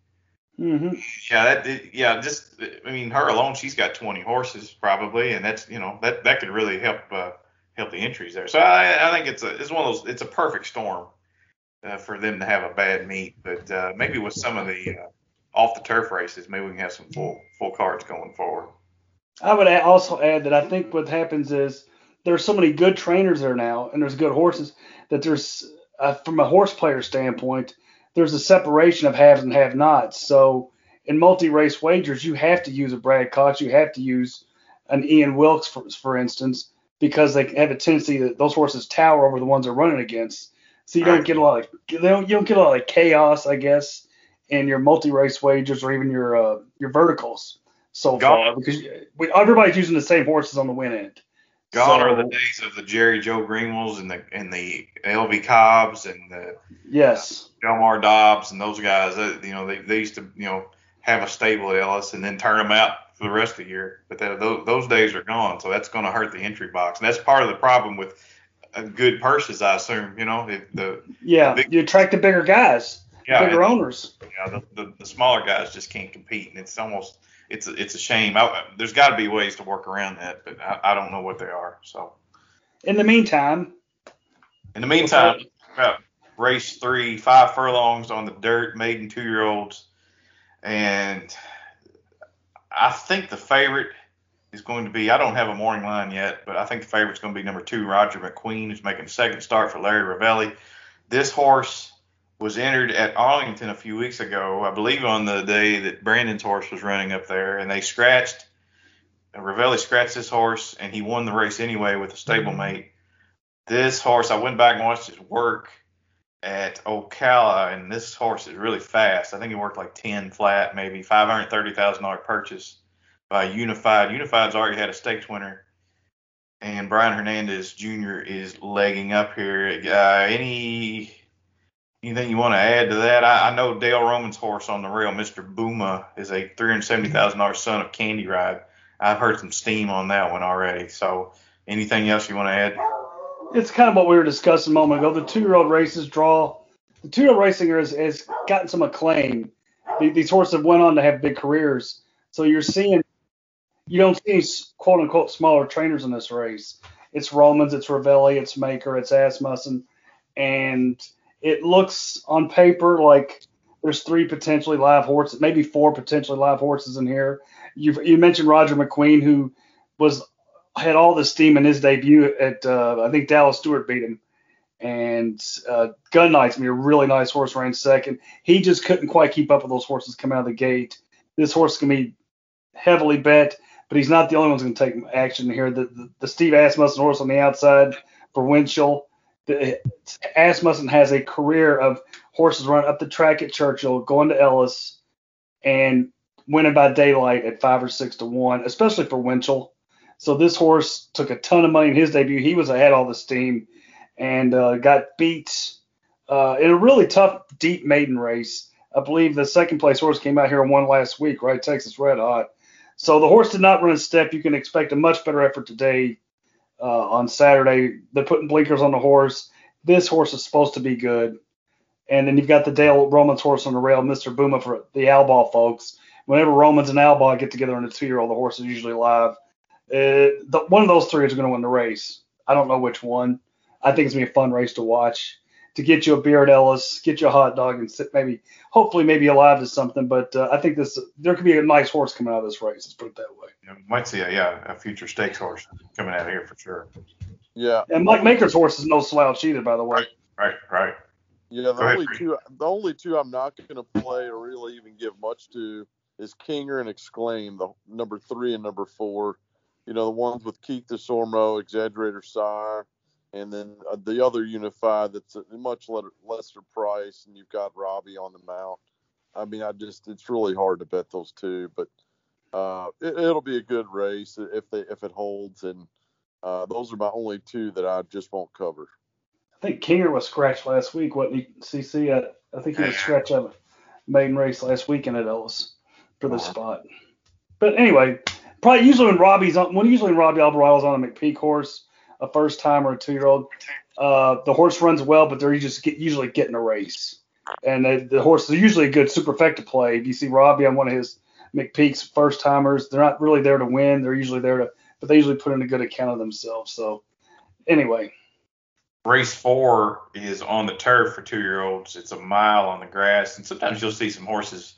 hmm Yeah, that yeah, just I mean her alone, she's got 20 horses probably, and that's you know that that could really help uh, help the entries there. So I, I think it's a it's one of those it's a perfect storm uh, for them to have a bad meet, but uh, maybe with some of the uh, off the turf races, maybe we can have some full full cards going forward. I would also add that I think what happens is there's so many good trainers there now, and there's good horses that there's uh, from a horse player standpoint, there's a separation of haves and have-nots. So in multi-race wagers, you have to use a Brad Cox, you have to use an Ian Wilkes, for, for instance, because they have a tendency that those horses tower over the ones they're running against. So you don't get a lot of they don't, you don't get a lot of chaos, I guess, in your multi-race wagers or even your uh, your verticals so Gone. far because we, everybody's using the same horses on the win end. Gone So- are the days of the Jerry Joe Greenwells and the and the LV Cobbs and the Yes. Delmar Dobbs and those guys. uh, You know, they, they used to you know have a stable at Ellis and then turn them out for the rest of the year. But that, those those days are gone, so that's going to hurt the entry box, and that's part of the problem with uh, good purses, I assume. You know, if the Yeah. Big- You attract the bigger guys, yeah, bigger and, owners. know, the, the the smaller guys just can't compete, and it's almost it's a, it's a shame. I, there's got to be ways to work around that, but I, I don't know what they are. So. In the meantime, In the meantime, about race three, five furlongs on the dirt, maiden two year olds. And I think the favorite is going to be, I don't have a morning line yet, but I think the favorite's going to be number two, Roger McQueen, who's making a second start for Larry Rivelli. This horse was entered at Arlington a few weeks ago, I believe on the day that Brandon's horse was running up there, and they scratched. Rivelli scratched this horse, and he won the race anyway with a stablemate this horse, I went back and watched his work at Ocala, and this horse is really fast. I think he worked like 10 flat, maybe $530,000 purchase by Unified. Unified's already had a stakes winner, and Brian Hernandez Jr. is legging up here. Uh, any anything you want to add to that? I, I know Dale Roman's horse on the rail, Mr. Booma, is a $370,000 son of Candy Ride. I've heard some steam on that one already. So, anything else you want to add? it's kind of what we were discussing a moment ago. The two-year-old races draw. The two-year-old racing has, has gotten some acclaim. These horses have went on to have big careers. So you're seeing, you don't see any quote unquote smaller trainers in this race. It's Romans, it's Rivelli, it's Maker, it's Asmussen, and it looks on paper like there's three potentially live horses, maybe four potentially live horses in here. You you mentioned Roger McQueen, who was had all the steam in his debut at uh, I think Dallas Stewart beat him, And uh, Gun Knight's gonna a really nice horse ran second. He just couldn't quite keep up with those horses coming out of the gate. This horse gonna be heavily bet, but he's not the only one who's gonna take action here. The the, the Steve Asmussen horse on the outside for Winchell. The, Asmussen has a career of horses run up the track at Churchill, going to Ellis, and winning by daylight at five or six to one, especially for Winchell. So this horse took a ton of money in his debut. He was ahead all the steam and uh, got beat uh, in a really tough, deep maiden race. I believe the second place horse came out here and won last week, right? Texas Red Hot. So the horse did not run a step. You can expect a much better effort today uh, on Saturday. They're putting blinkers on the horse. This horse is supposed to be good. And then you've got the Dale Romans horse on the rail, Mr. Booma for the Albaugh folks. Whenever Romans and Albaugh get together in a two-year-old, the horse is usually live. Uh, the, one of those three is going to win the race. I don't know which one. I think it's gonna be a fun race to watch. To get you a beer at Ellis, get you a hot dog, and sit maybe, hopefully, maybe alive to something. But uh, I think this there could be a nice horse coming out of this race. Let's put it that way. You might see a yeah a future stakes horse coming out of here for sure. Yeah. And Mike Maker's horse is no slouch either, by the way. Right, right. Yeah, the Go only Frank. two the only two I'm not going to play or really even give much to is Kinger and Exclaim, the number three and number four. You know, the ones with Keith Desormeaux, Exaggerator Sire, and then uh, the other Unified that's a much le- lesser price, and you've got Robbie on the mount. I mean, I just it's really hard to bet those two, but uh, it, it'll be a good race if they if it holds, and uh, those are my only two that I just won't cover. I think Kinger was scratched last week, wasn't he? CC, I, I think he was scratched out of maiden race last weekend at Ellis for this Uh-huh. spot. But anyway, probably usually when Robbie's on, when usually when Robbie Alvarado's on a McPeek horse, a first time or a two year old, uh, the horse runs well, but they're just get, usually getting a race. And the, the horse is usually a good superfecta play. If you see Robbie on one of his McPeek's first timers, they're not really there to win. They're usually there to, but they usually put in a good account of themselves. So anyway, Race four is on the turf for two year olds. It's a mile on the grass, and sometimes you'll see some horses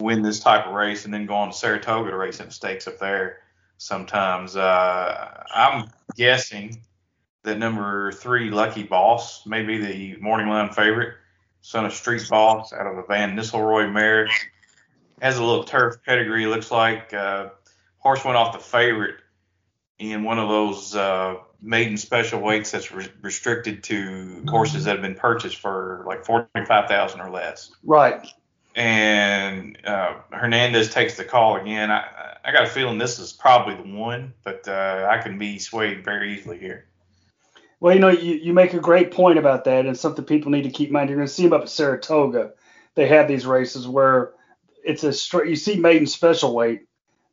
win this type of race and then go on to Saratoga to race in the stakes up there. Sometimes uh, I'm guessing that number three, Lucky Boss, may be the morning line favorite, son of Street Boss out of a Van Nistelrooy mare. Has a little turf pedigree, looks like. Uh, horse went off the favorite in one of those uh, maiden special weights that's re- restricted to horses that have been purchased for like forty-five thousand or less. right. And uh, Hernandez takes the call again. I, I got a feeling this is probably the one, but uh, I can be swayed very easily here. Well, you know, you, you make a great point about that, and something people need to keep in mind. You're going to see them up at Saratoga. They have these races where it's a. You see maiden special weight,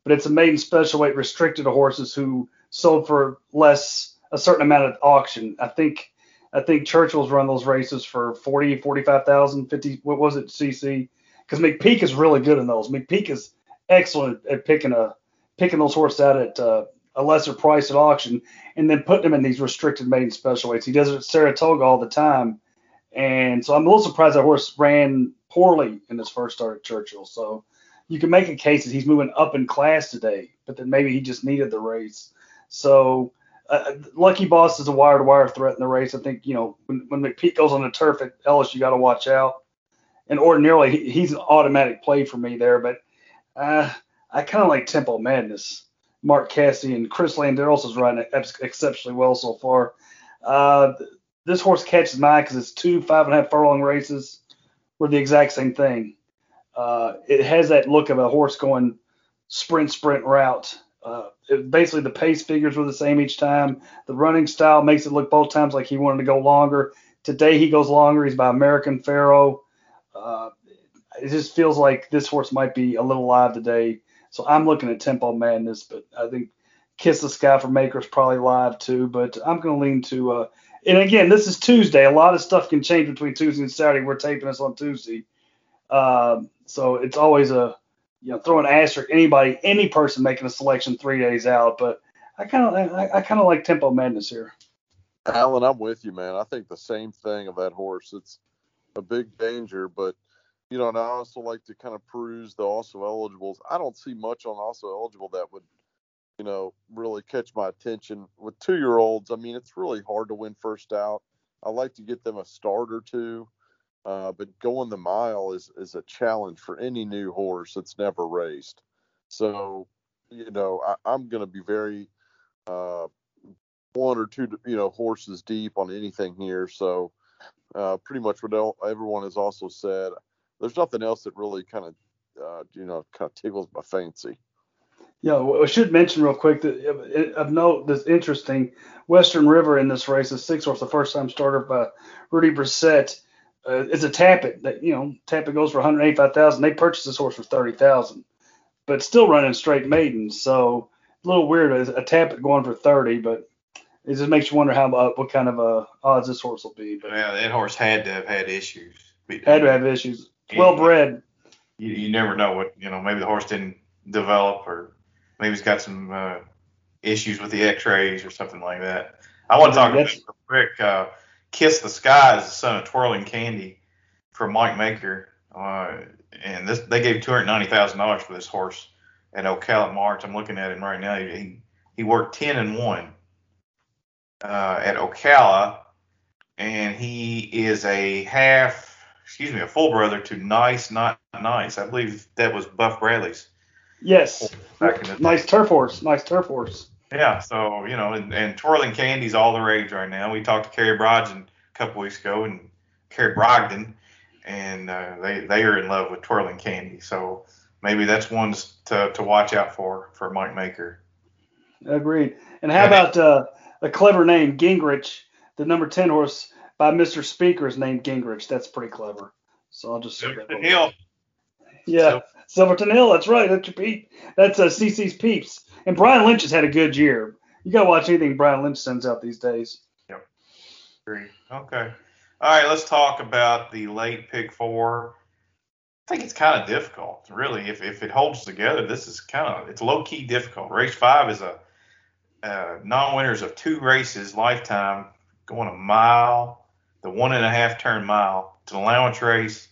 but it's a maiden special weight restricted to horses who sold for less a certain amount at auction. I think I think Churchill's run those races for 40, 45,000, 50. What was it, CC? Because McPeek is really good in those. McPeek is excellent at picking a picking those horses out at uh, a lesser price at auction and then putting them in these restricted maiden special weights. He does it at Saratoga all the time. And so I'm a little surprised that horse ran poorly in his first start at Churchill. So you can make a case that he's moving up in class today, but then maybe he just needed the race. So uh, Lucky Boss is a wire to wire threat in the race. I think, you know, when, when McPeek goes on the turf at Ellis, you got to watch out. And ordinarily, he's an automatic play for me there, but uh, I kind of like Tempo Madness. Mark Casse and Chris Landeros is ex- exceptionally well so far. Uh, this horse catches my eye because it's two five and a half furlong races were the exact same thing. Uh, it has that look of a horse going sprint sprint route. Uh, it, basically, the pace figures were the same each time. The running style makes it look both times like he wanted to go longer. Today he goes longer. He's by American Pharoah. Uh, it just feels like this horse might be a little live today. So I'm looking at Tempo Madness, but I think Kiss the Sky for Maker's probably live too. But I'm going to lean to. Uh, and again, this is Tuesday. A lot of stuff can change between Tuesday and Saturday. We're taping this on Tuesday, um, so it's always a you know throw an asterisk anybody any person making a selection three days out. But I kind of I, I kind of like Tempo Madness here. Alan, I'm with you, man. I think the same thing of that horse. It's a big danger, but you know, and I also like to kind of peruse the also eligibles. I don't see much on also eligible that would, you know, really catch my attention with two year olds. I mean, it's really hard to win first out. I like to get them a start or two. Uh, but going the mile is is a challenge for any new horse that's never raced. So, you know, I, am going to be very uh, one or two, you know, horses deep on anything here. So, uh, pretty much what everyone has also said. There's nothing else that really kind of, uh, you know, kind of tickles my fancy. Yeah, I should mention real quick that of note that's interesting. Western River in this race is six horse, the first time starter by Rudy Brisset. Uh, it's a Tapit that you know Tapit goes for 185,000. They purchased this horse for 30,000, but still running straight maidens. So a little weird a, Tapit going for 30, but it just makes you wonder how uh, what kind of uh, odds this horse will be. But yeah, that horse had to have had issues. Had to have issues. Well bred. You, you never know what you know. Maybe the horse didn't develop or maybe he's got some uh, issues with the X-rays or something like that. I want to talk about real quick. Uh, Kiss the Sky is the son of Twirling Candy from Mike Maker, uh, and this they gave two hundred ninety thousand dollars for this horse at Ocala March. I'm looking at him right now. He he worked ten and one uh, at Ocala, and he is a half, excuse me, a full brother to Nice Not Nice. I believe that was Buff Bradley's Yes. Nice turf horse. Nice turf horse. Yeah. So you know, and, and twirling candy's all the rage right now. We talked to Carrie Brogden a couple weeks ago, and Carrie Brogden, and uh, they they are in love with twirling candy. So maybe that's one to to watch out for for Mike Maker. Agreed. And how about uh, a clever name, Gingrich, the number ten horse by Mr. Speaker is named Gingrich. That's pretty clever. So I'll just that. Hill. Yeah. Silverton Hill. That's right. That's your peep. That's uh, CC's peeps. And Brian Lynch has had a good year. You got to watch anything Brian Lynch sends out these days. Yep. Agree. Okay. All right. Let's talk about the late pick four. I think it's kind of difficult, really. If, if it holds together, this is kind of it's low key difficult. Race five is a uh, non-winners of two races lifetime, going a mile, the one and a half turn mile. It's an allowance race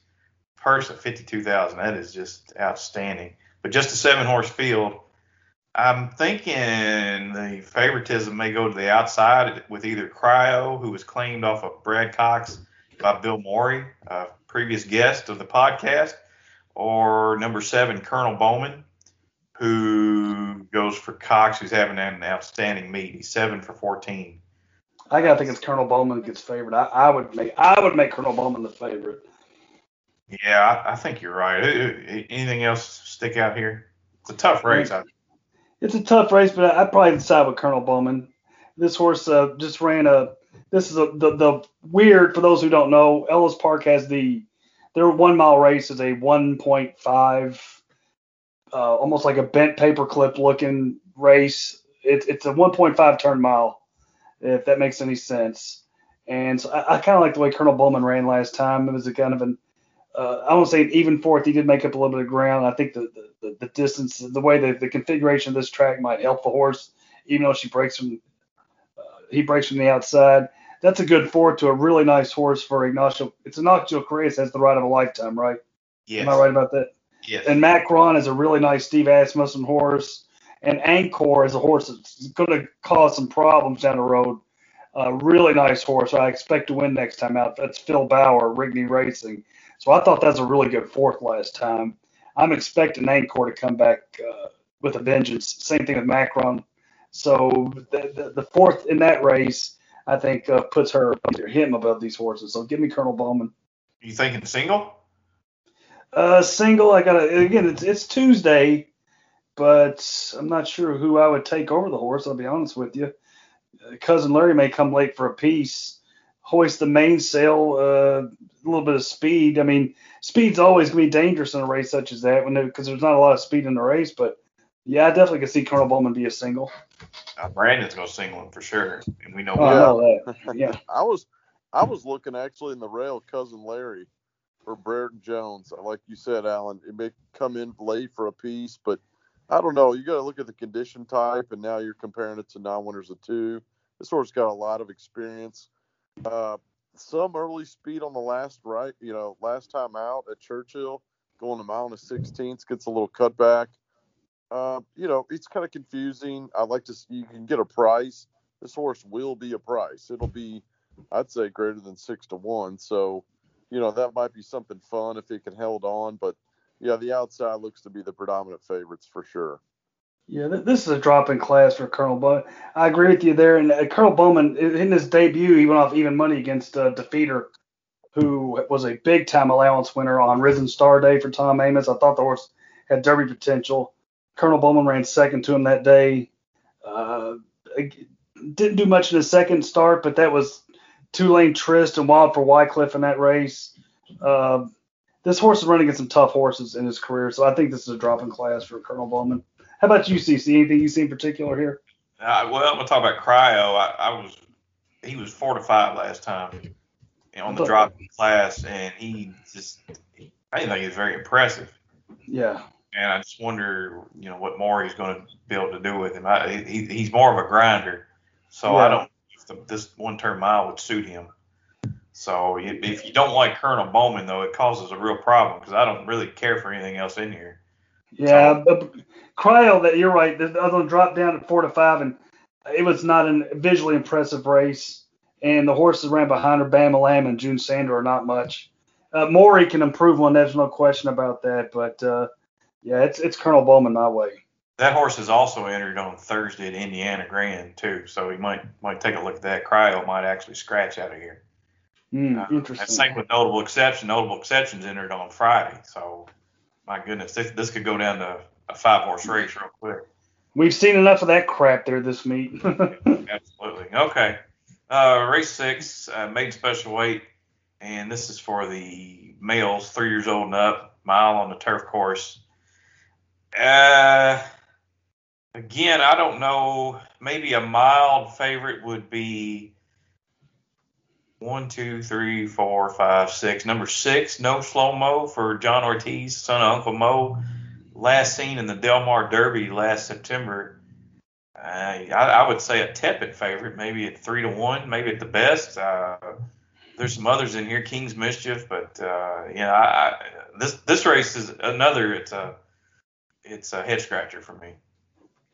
purse of 52,000. That is just outstanding. But just a seven horse field. I'm thinking the favoritism may go to the outside with either Cryo, who was claimed off of Brad Cox by Bill Morey, a previous guest of the podcast, or number seven, Colonel Bowman, who goes for Cox, who's having an outstanding meet. He's seven for 14. I gotta think it's Colonel Bowman gets favored. I, I would make I would make Colonel Bowman the favorite. Yeah, I, I think you're right. Anything else stick out here? It's a tough race. It's a tough race, but I'd probably decide with Colonel Bowman. This horse uh, just ran a. This is a the, the weird for those who don't know. Ellis Park has the their one mile race is a 1.5, uh, almost like a bent paperclip looking race. It's it's a 1.5 turn mile, if that makes any sense. And so I, I kind of like the way Colonel Bowman ran last time. It was a kind of an uh, I won't say even fourth. He did make up a little bit of ground. I think the the, the distance, the way the, the configuration of this track might help the horse, even though she breaks from uh, he breaks from the outside. That's a good fourth to a really nice horse for Ignacio. It's Ignacio Correas has the ride of a lifetime, right? Yes. Am I right about that? Yes. And Macron is a really nice Steve Asmussen horse, and Angkor is a horse that's going to cause some problems down the road. A really nice horse. I expect to win next time out. That's Phil Bauer, Rigney Racing. So I thought that was a really good fourth last time. I'm expecting Angkor to come back uh, with a vengeance. Same thing with Macron. So the, the, the fourth in that race, I think, uh, puts her him above these horses. So give me Colonel Bowman. You thinking single? Uh, single. I got to again. It's it's Tuesday, but I'm not sure who I would take over the horse. I'll be honest with you. Uh, Cousin Larry may come late for a piece hoist the mainsail, uh, a little bit of speed. I mean, speed's always going to be dangerous in a race such as that when because there's not a lot of speed in the race. But yeah, I definitely can see Colonel Bowman be a single. Uh, Brandon's going to single him for sure, and we know. Oh, I know that. Yeah. [laughs] I was I was looking actually in the rail, cousin Larry, for Brereton Jones. Like you said, Alan, it may come in late for a piece, but I don't know. You got to look at the condition type, and now you're comparing it to non-winners of two. This horse got a lot of experience. Uh, some early speed on the last right, you know, last time out at Churchill, going a mile and a sixteenth, gets a little cutback. Uh, you know, it's kind of confusing. I like to see you can get a price. This horse will be a price. It'll be I'd say greater than six to one. So, you know, that might be something fun if it can held on. But yeah, the outside looks to be the predominant favorites for sure. Yeah, th- this is a drop in class for Colonel Bowman. I agree with you there. And uh, Colonel Bowman, in his debut, he went off even money against uh, Defeater, who was a big time allowance winner on Risen Star Day for Tom Amoss. I thought the horse had Derby potential. Colonel Bowman ran second to him that day. Uh, didn't do much in his second start, but that was two lane Trist and Wild for Wycliffe in that race. Uh, this horse is running against some tough horses in his career, so I think this is a drop in class for Colonel Bowman. How about you, CC? Anything you see in particular here? Uh, well, I'm gonna talk about Cryo. I, I, was he was four to five last time on the drop in class, and he just I didn't think he was very impressive. Yeah. And I just wonder, you know, what more he's going to be able to do with him. I, he, he's more of a grinder, so yeah. I don't the, this one turn mile would suit him. So if you don't like Colonel Bowman, though, it causes a real problem because I don't really care for anything else in here. Yeah, so, but Cryo, that you're right. The other one dropped down at four to five, and it was not a visually impressive race. And the horses ran behind her, Bama Lamb and June Sander, are not much. Uh, Morey can improve on. There's no question about that. But uh, yeah, it's it's Colonel Bowman my way. That horse is also entered on Thursday at Indiana Grand too, so we might might take a look at that. Cryo might actually scratch out of here. Mm, uh, interesting. same with notable exception. Notable exceptions entered on Friday, so my goodness, this, this could go down to a five horse race real quick. We've seen enough of that crap there this meet. [laughs] Absolutely. Okay. Uh, race six, uh, maiden special weight, and this is for the males, three years old and up, mile on the turf course. Uh, again, I don't know. Maybe a mild favorite would be one, two, three, four, five, six. Number six, no slow mo for John Ortiz, son of Uncle Mo. Last seen in the Del Mar Derby last September. I, I, would say a tepid favorite, maybe at three to one, maybe at the best. Uh, there's some others in here, King's Mischief, but uh, you know, I, I, this this race is another. It's a it's a head scratcher for me.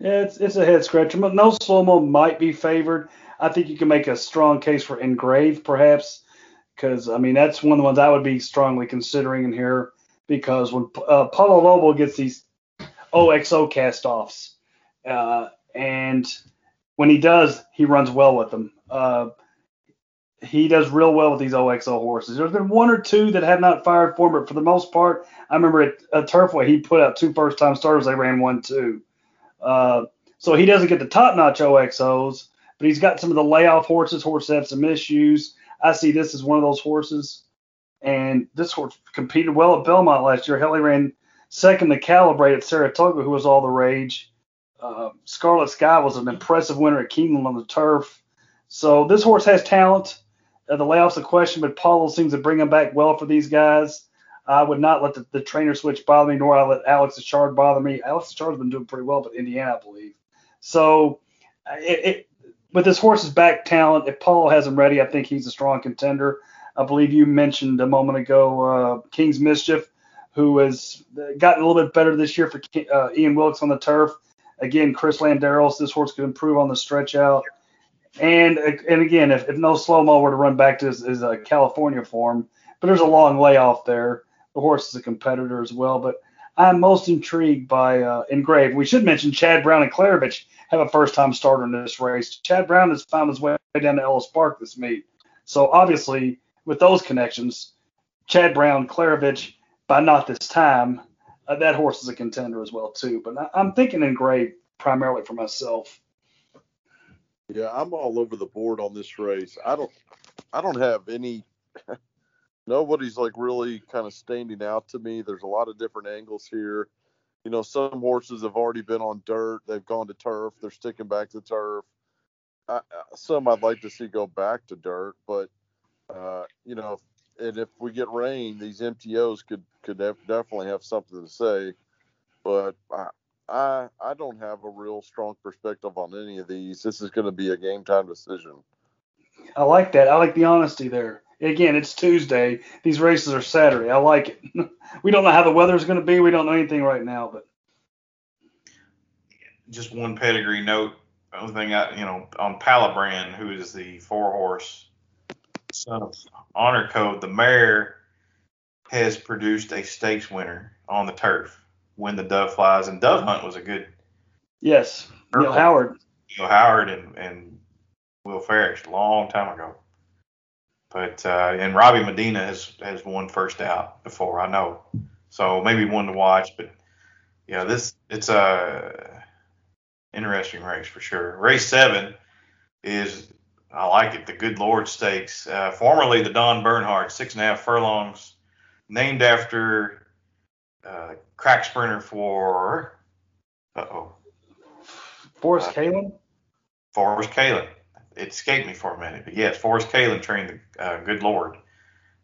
Yeah, it's it's a head scratcher. No slow mo might be favored. I think you can make a strong case for Engrave, perhaps, because I mean that's one of the ones I would be strongly considering in here because when uh, Paulo Lobo gets these OXO cast-offs, uh, and when he does, he runs well with them. Uh, he does real well with these OXO horses. There's been one or two that have not fired for him, but for the most part, I remember at, at Turfway he put out two first-time starters. They ran one two. Uh, so he doesn't get the top-notch OXOs, but he's got some of the layoff horses. Horses have some issues. I see this as one of those horses. And this horse competed well at Belmont last year. Hell, he ran second to Calibrate at Saratoga, who was all the rage. Uh, Scarlet Sky was an impressive winner at Keeneland on the turf. So this horse has talent. Uh, the layoff's a question, but Paulo seems to bring him back well for these guys. I would not let the, the trainer switch bother me, nor I let Alex Achard bother me. Alex Achard's been doing pretty well, but Indiana, I believe. So it, it, with this horse's back talent, if Paul has him ready, I think he's a strong contender. I believe you mentioned a moment ago uh, King's Mischief, who has gotten a little bit better this year for uh, Ian Wilkes on the turf. Again, Chris Landeros, this horse could improve on the stretch out. And and again, if, if no slow mo were to run back to his, his uh, California form, but there's a long layoff there. The horse is a competitor as well, but I'm most intrigued by uh, Engrave. We should mention Chad Brown and Klaravich have a first time starter in this race. Chad Brown has found his way down to Ellis Park this meet. So obviously, with those connections, Chad Brown, Klaravich, by not this time, uh, that horse is a contender as well too. But I, am thinking Engrave primarily for myself. Yeah, I'm all over the board on this race. I don't, I don't have any. [laughs] nobody's like really kind of standing out to me. There's a lot of different angles here you know, some horses have already been on dirt. They've gone to turf. They're sticking back to turf. I, some I'd like to see go back to dirt, but uh, you know, and if we get rain, these MTOs could could definitely have something to say. But I, I I don't have a real strong perspective on any of these. This is going to be a game time decision. I like that. I like the honesty there. Again, it's Tuesday. These races are Saturday. I like it. [laughs] we don't know how the weather is going to be. We don't know anything right now, but just one pedigree note. Only thing I, you know, on Palabrand, who is the four horse son of honor code, the mare has produced a stakes winner on the turf when the dove flies. And Dove Hunt was a good Yes, Neil Howard. Neil Howard and, and Will Farish long time ago. But uh, and Robbie Medina has has won first out before I know, so maybe one to watch. But yeah, this it's a interesting race for sure. Race seven is I like it. The Good Lord Stakes, uh, formerly the Don Bernhardt six and a half furlongs, named after uh, crack sprinter for uh oh Forrest Uh, Kaelin. Forrest Kaelin. It escaped me for a minute, but yes, Forrest Kaelin trained the uh, Good Lord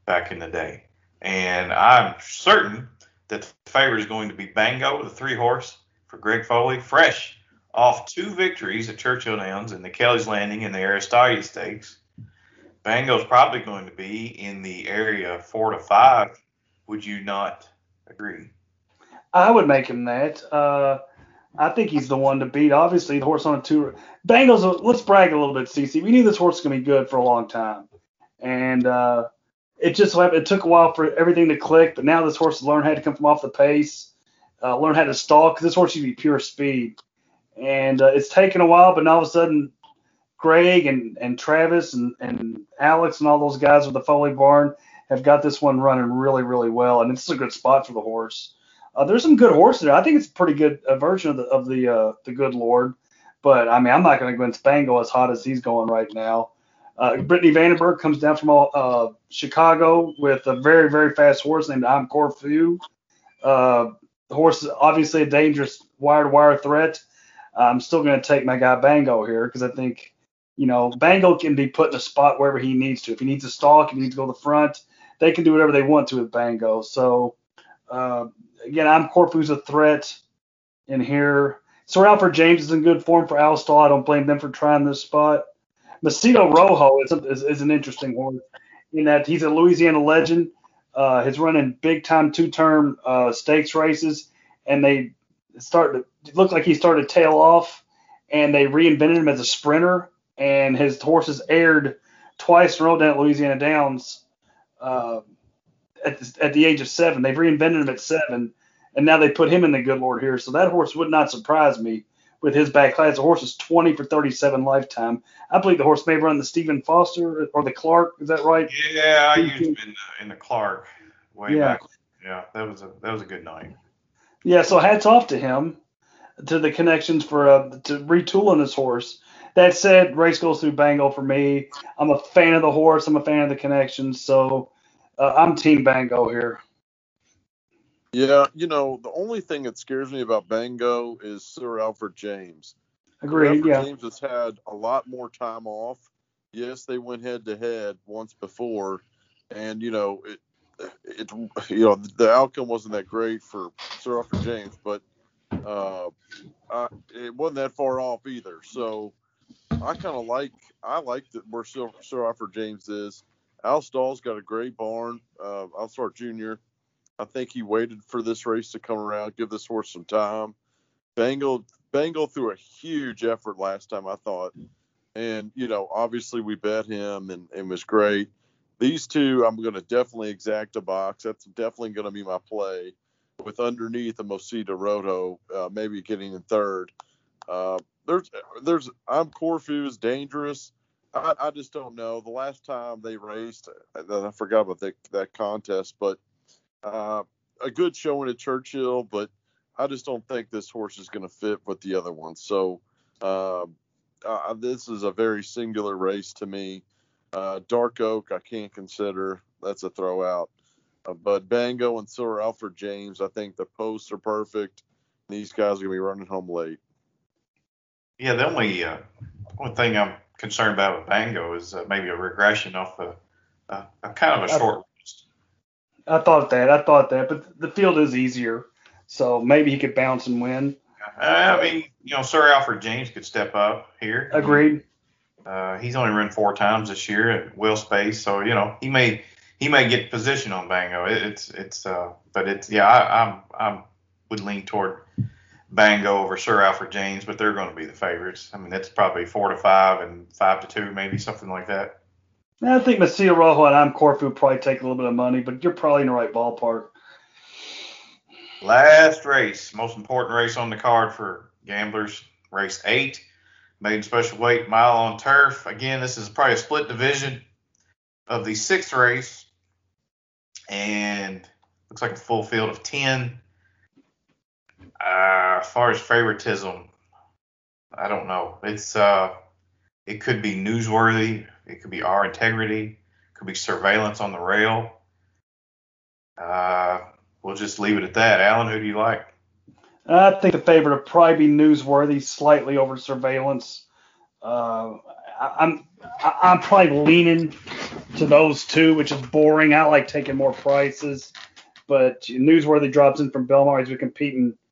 back in the day, and I'm certain that the favorite is going to be Bango, the three horse for Greg Foley, fresh off two victories at Churchill Downs and the Kelly's Landing and the Aristides Stakes. Bango's probably going to be in the area of four to five. Would you not agree? I would make him that. Uh, I think he's the one to beat. Obviously, the horse on a tour. Bengals. Let's brag a little bit, CC. We knew this horse was gonna be good for a long time, and uh, it just it took a while for everything to click. But now this horse has learned how to come from off the pace, uh, learn how to stall because this horse should be pure speed, and uh, it's taken a while. But now all of a sudden, Greg and and Travis and and Alex and all those guys with the Foley barn have got this one running really really well, and it's a good spot for the horse. Uh, there's some good horses there. I think it's a pretty good uh, version of the of the uh, the good Lord, but I mean I'm not going to go against Spangle as hot as he's going right now. Uh, Brittany Vandenberg comes down from uh, Chicago with a very very fast horse named I'm Corfu. The horse is obviously a dangerous wire to wire threat. I'm still going to take my guy Bango here because I think you know Bango can be put in a spot wherever he needs to. If he needs to stalk, if he needs to go to the front, they can do whatever they want to with Bango. So. Uh, again, I'm Corfu's a threat in here. Sir Alfred James is in good form for Al Stall. I don't blame them for trying this spot. Macedo Rojo is, is, is an interesting horse in that he's a Louisiana legend. Uh, he's running big time two term uh, stakes races, and they start to it looked like he started to tail off, and they reinvented him as a sprinter. And his horses aired twice in a down at Louisiana Downs. Uh, at the, at the age of seven. They've reinvented him at seven, and now they put him in the good Lord here. So that horse would not surprise me with his back class. The horse is 20 for 37 lifetime. I believe the horse may run the Stephen Foster or the Clark. Is that right? Yeah, I used him in the, in the Clark way Yeah. back. Yeah, that was a that was a good night. Yeah. So hats off to him, to the connections for uh, to retooling this horse. That said, race goes through Bango for me. I'm a fan of the horse. I'm a fan of the connections. So uh, I'm Team Bango here. Yeah, you know, the only thing that scares me about Bango is Sir Alfred James. Agreed. Alfred Yeah. James has had a lot more time off. Yes, they went head to head once before, and you know it. It you know the outcome wasn't that great for Sir Alfred James, but uh, I, it wasn't that far off either. So I kind of like I like that where Sir, Sir Alfred James is. Al Stall's got a great barn. Uh, Al Stall Jr. I think he waited for this race to come around, give this horse some time. Bengal Bengal threw a huge effort last time, I thought. And, you know, obviously we bet him and it was great. These two, I'm going to definitely exact a box. That's definitely going to be my play with underneath a Mosita Roto, uh, maybe getting in third. Uh, there's, there's, I'm Corfu is dangerous. I, I just don't know. The last time they raced, I, I forgot about that, that contest, but uh, a good showing at Churchill, but I just don't think this horse is going to fit with the other ones. So uh, uh, this is a very singular race to me. Uh, Dark Oak, I can't consider. That's a throwout. Uh, but Bango and Sir Alfred James, I think the posts are perfect. These guys are going to be running home late. Yeah, the only uh, only thing I'm concerned about with Bango is uh, maybe a regression off a, a, a kind of a Uh, short list. I thought that. I thought that, but the field is easier, so maybe he could bounce and win. Uh, I mean, you know, Sir Alfred James could step up here. Agreed. Uh, he's only run four times this year at Will Space, so you know he may he may get position on Bango. It, it's it's uh, but it's yeah, I, I'm I'm would lean toward Bango over Sir Alfred James, but they're going to be the favorites. I mean, that's probably four to five and five to two, maybe something like that. I think Mesilla Rojo and I'm Corfu probably take a little bit of money, but you're probably in the right ballpark. Last race, most important race on the card for gamblers, race eight, maiden special weight mile on turf. Again, this is probably a split division of the sixth race, and looks like a full field of ten. Uh, as far as favoritism, I don't know. It's uh, it could be newsworthy. It could be our integrity. It could be surveillance on the rail. Uh, we'll just leave it at that. Alan, who do you like? I think the favorite would probably be newsworthy, slightly over surveillance. Uh, I, I'm I'm probably leaning to those two, which is boring. I like taking more prices, but newsworthy drops in from Belmont. He's been competing uh,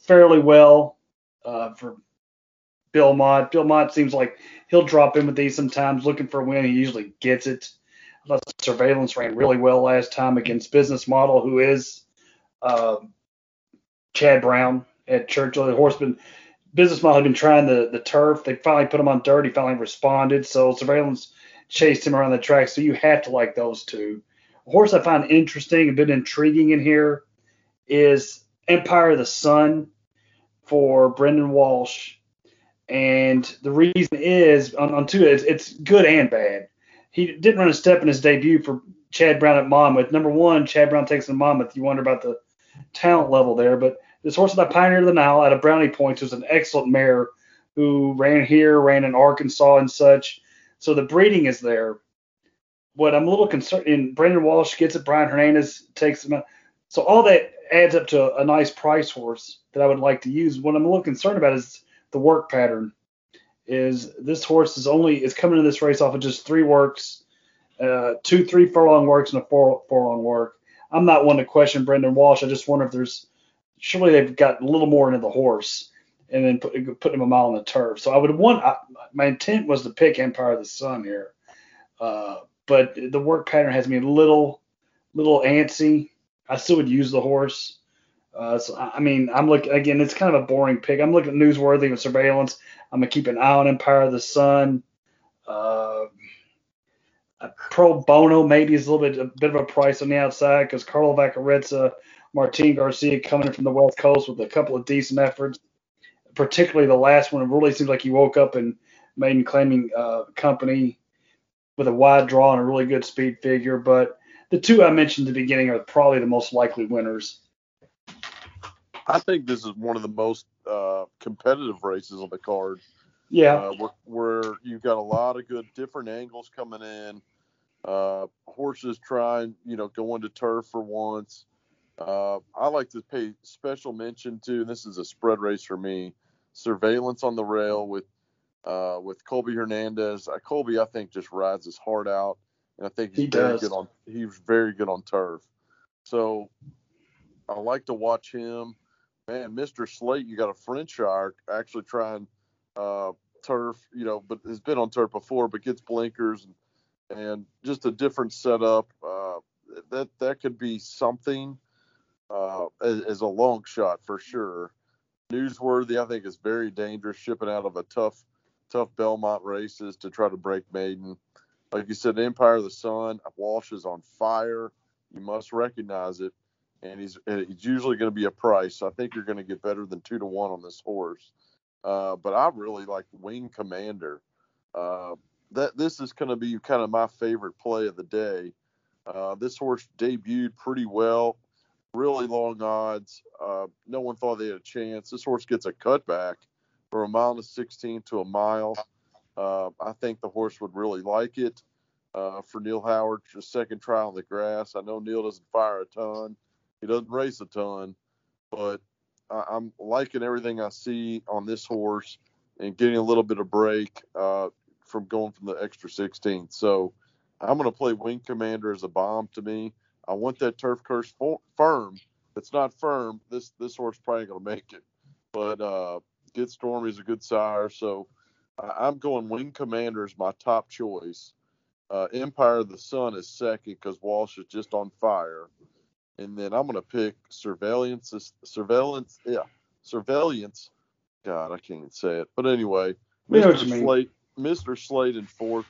fairly well uh, for Bill Mott. Bill Mott seems like he'll drop in with these sometimes, looking for a win. He usually gets it. I surveillance ran really well last time against Business Model, who is uh, Chad Brown at Churchill. The horseman Business Model had been trying the, the turf. They finally put him on dirt. He finally responded. So surveillance chased him around the track. So you have to like those two. A horse I find interesting, a bit intriguing in here is Empire of the Sun for Brendan Walsh. And the reason is on, on two, it's, it's good and bad. He didn't run a step in his debut for Chad Brown at Monmouth. Number one, Chad Brown takes in Monmouth. You wonder about the talent level there. But this horse that I Pioneerof the Nile out of Brownie Points was an excellent mare who ran here, ran in Arkansas and such. So the breeding is there. What I'm a little concerned, and Brendan Walsh gets it, Brian Hernandez takes him. So all that adds up to a nice price horse that I would like to use. What I'm a little concerned about is the work pattern. Is this horse is only is coming to this race off of just three works, uh, two three furlong works and a four furlong work. I'm not one to question Brendan Walsh. I just wonder if there's surely they've got a little more into the horse and then put, putting him a mile on the turf. So I would want I, my intent was to pick Empire of the Sun here, uh, but the work pattern has me a little little antsy. I still would use the horse. Uh, so I mean, I'm looking again. It's kind of a boring pick. I'm looking at newsworthy with surveillance. I'm gonna keep an eye on Empire of the Sun. Uh, Pro Bono maybe is a little bit a bit of a price on the outside because Carlo Vaccarezza, Martin Garcia coming in from the West Coast with a couple of decent efforts. Particularly the last one, it really seems like he woke up and made claiming uh, company with a wide draw and a really good speed figure. But the two I mentioned at the beginning are probably the most likely winners. I think this is one of the most uh, competitive races on the card. Yeah. Uh, where, where, you've got a lot of good different angles coming in. Uh, horses trying, you know, going to turf for once. Uh, I like to pay special mention to, this is a spread race for me, surveillance on the rail with uh, with Colby Hernandez. Uh, Colby, I think, just rides his heart out, and I think he's he very good on. He's very good on turf. So I like to watch him. Man, Mr. Slate, you got a French shark actually trying uh, turf, you know, but has been on turf before, but gets blinkers and, and just a different setup. Uh, that that could be something uh, as, as a long shot for sure. Newsworthy, I think, is very dangerous shipping out of a tough, tough Belmont races to try to break maiden. Like you said, Empire of the Sun, Walsh is on fire. You must recognize it, and he's he's usually going to be a price. So I think you're going to get better than two to one on this horse. Uh, but I really like Wing Commander. Uh, that this is going to be kind of my favorite play of the day. Uh, this horse debuted pretty well, really long odds. Uh, no one thought they had a chance. This horse gets a cutback from a mile to 16 to a mile. Uh, I think the horse would really like it. Uh, for Neil Howard, second trial on the grass. I know Neil doesn't fire a ton, he doesn't race a ton, but I, I'm liking everything I see on this horse and getting a little bit of break uh, from going from the extra 16. So I'm going to play Wing Commander as a bomb to me. I want that turf curse for, firm. It's not firm, this this horse probably going to make it. But uh, Get Stormy is a good sire, so I'm going Wing Commander is my top choice. Uh, Empire of the Sun is second because Walsh is just on fire, and then I'm going to pick Surveillance. Surveillance, yeah, Surveillance. God, I can't even say it. But anyway, We Mr. Slate, Mr. Slate in fourth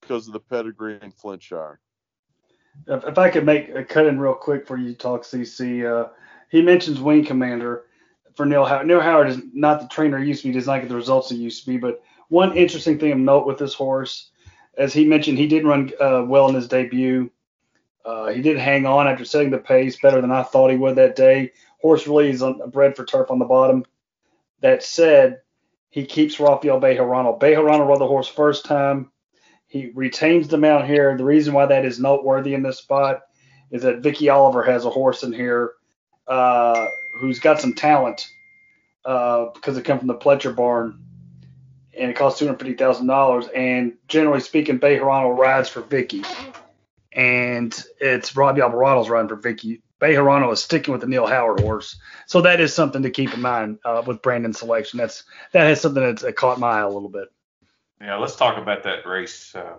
because of the pedigree in Flintshire. If, if I could make a cut in real quick for you, talk CC. Uh, he mentions Wing Commander for Neil Howard. Neil Howard is not the trainer he used to be. Does not get the results he used to be. But one interesting thing of note with this horse, as he mentioned, he did run uh, well in his debut. Uh, he did hang on after setting the pace better than I thought he would that day. Horse really is on, bred for turf on the bottom. That said, he keeps Rafael Bejarano. Bejarano rode the horse first time. He retains the mount here. The reason why that is noteworthy in this spot is that Vicky Oliver has a horse in here uh, who's got some talent uh, because it come from the Pletcher barn, and it costs two hundred fifty thousand dollars. And generally speaking, Bejarano rides for Vicky, and it's Robby Albarado's riding for Vicky. Bejarano is sticking with the Neil Howard horse, so that is something to keep in mind uh, with Brandon's selection. That's that has something that's uh, caught my eye a little bit. Yeah, let's talk about that race. Uh,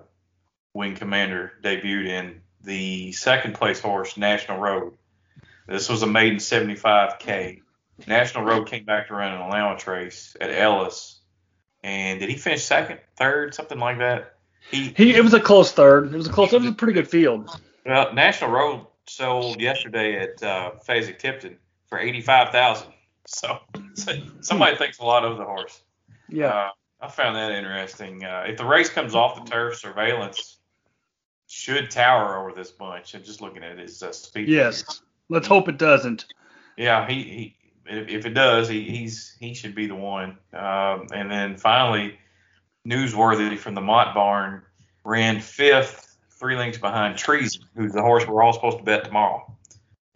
Wing Commander debuted in the second place horse, National Road. This was a maiden 75K. National Road came back to run an allowance race at Ellis. And did he finish second, third, something like that? He, he it was a close third. It was a close. It was a pretty good field. Well, National Road sold yesterday at uh, Fasig-Tipton for eighty-five thousand. So, so, somebody thinks a lot of the horse. Yeah. Uh, I found that interesting. Uh, if the race comes off the turf, surveillance should tower over this bunch. And just looking at his uh, speed. Yes. Let's hope it doesn't. Yeah, he, he if, if it does, he, he's he should be the one. Um, and then finally, newsworthy from the Mott Barn ran fifth, three lengths behind Treason, who's the horse we're all supposed to bet tomorrow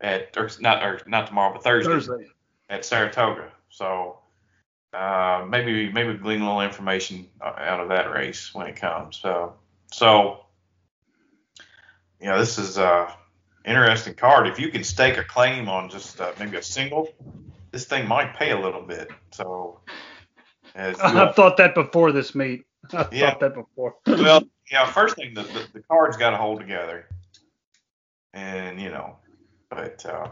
at or not or not tomorrow, but Thursday, Thursday. at Saratoga. So uh, maybe maybe glean a little information uh, out of that race when it comes. So so you know this is uh interesting card. If you can stake a claim on just uh, maybe a single, this thing might pay a little bit. So [laughs] I've thought that before this meet. [laughs] I've yeah. thought that before. [laughs] well, yeah. First thing, the the, the card's got to hold together, and you know, but. uh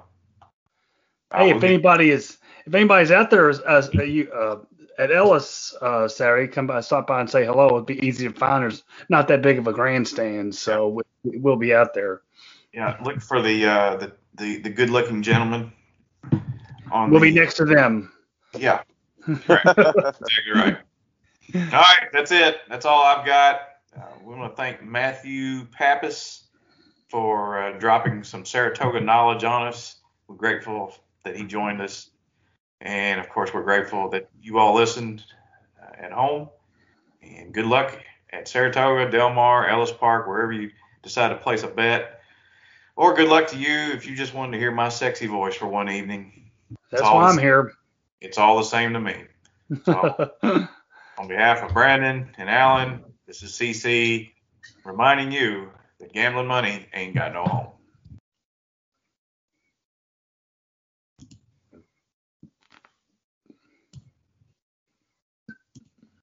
Hey, if anybody is if anybody's out there as, as uh, you uh, at Ellis uh, Saturday, come by, stop by and say hello. It'd be easy to find. There's not that big of a grandstand, so we, we'll be out there. Yeah, look for the uh, the, the the good looking gentleman. On we'll the, be next to them. Yeah. Right. [laughs] exactly right. All right, that's it. That's all I've got. Uh, we want to thank Matthew Pappis for uh, dropping some Saratoga knowledge on us. We're grateful that he joined us, and of course, we're grateful that you all listened uh, at home. And good luck at Saratoga, Del Mar, Ellis Park, wherever you decide to place a bet. Or good luck to you if you just wanted to hear my sexy voice for one evening. That's why I'm here. It's all the same to me. So, [laughs] on behalf of Brandon and Alan, this is CC reminding you that gambling money ain't got no home.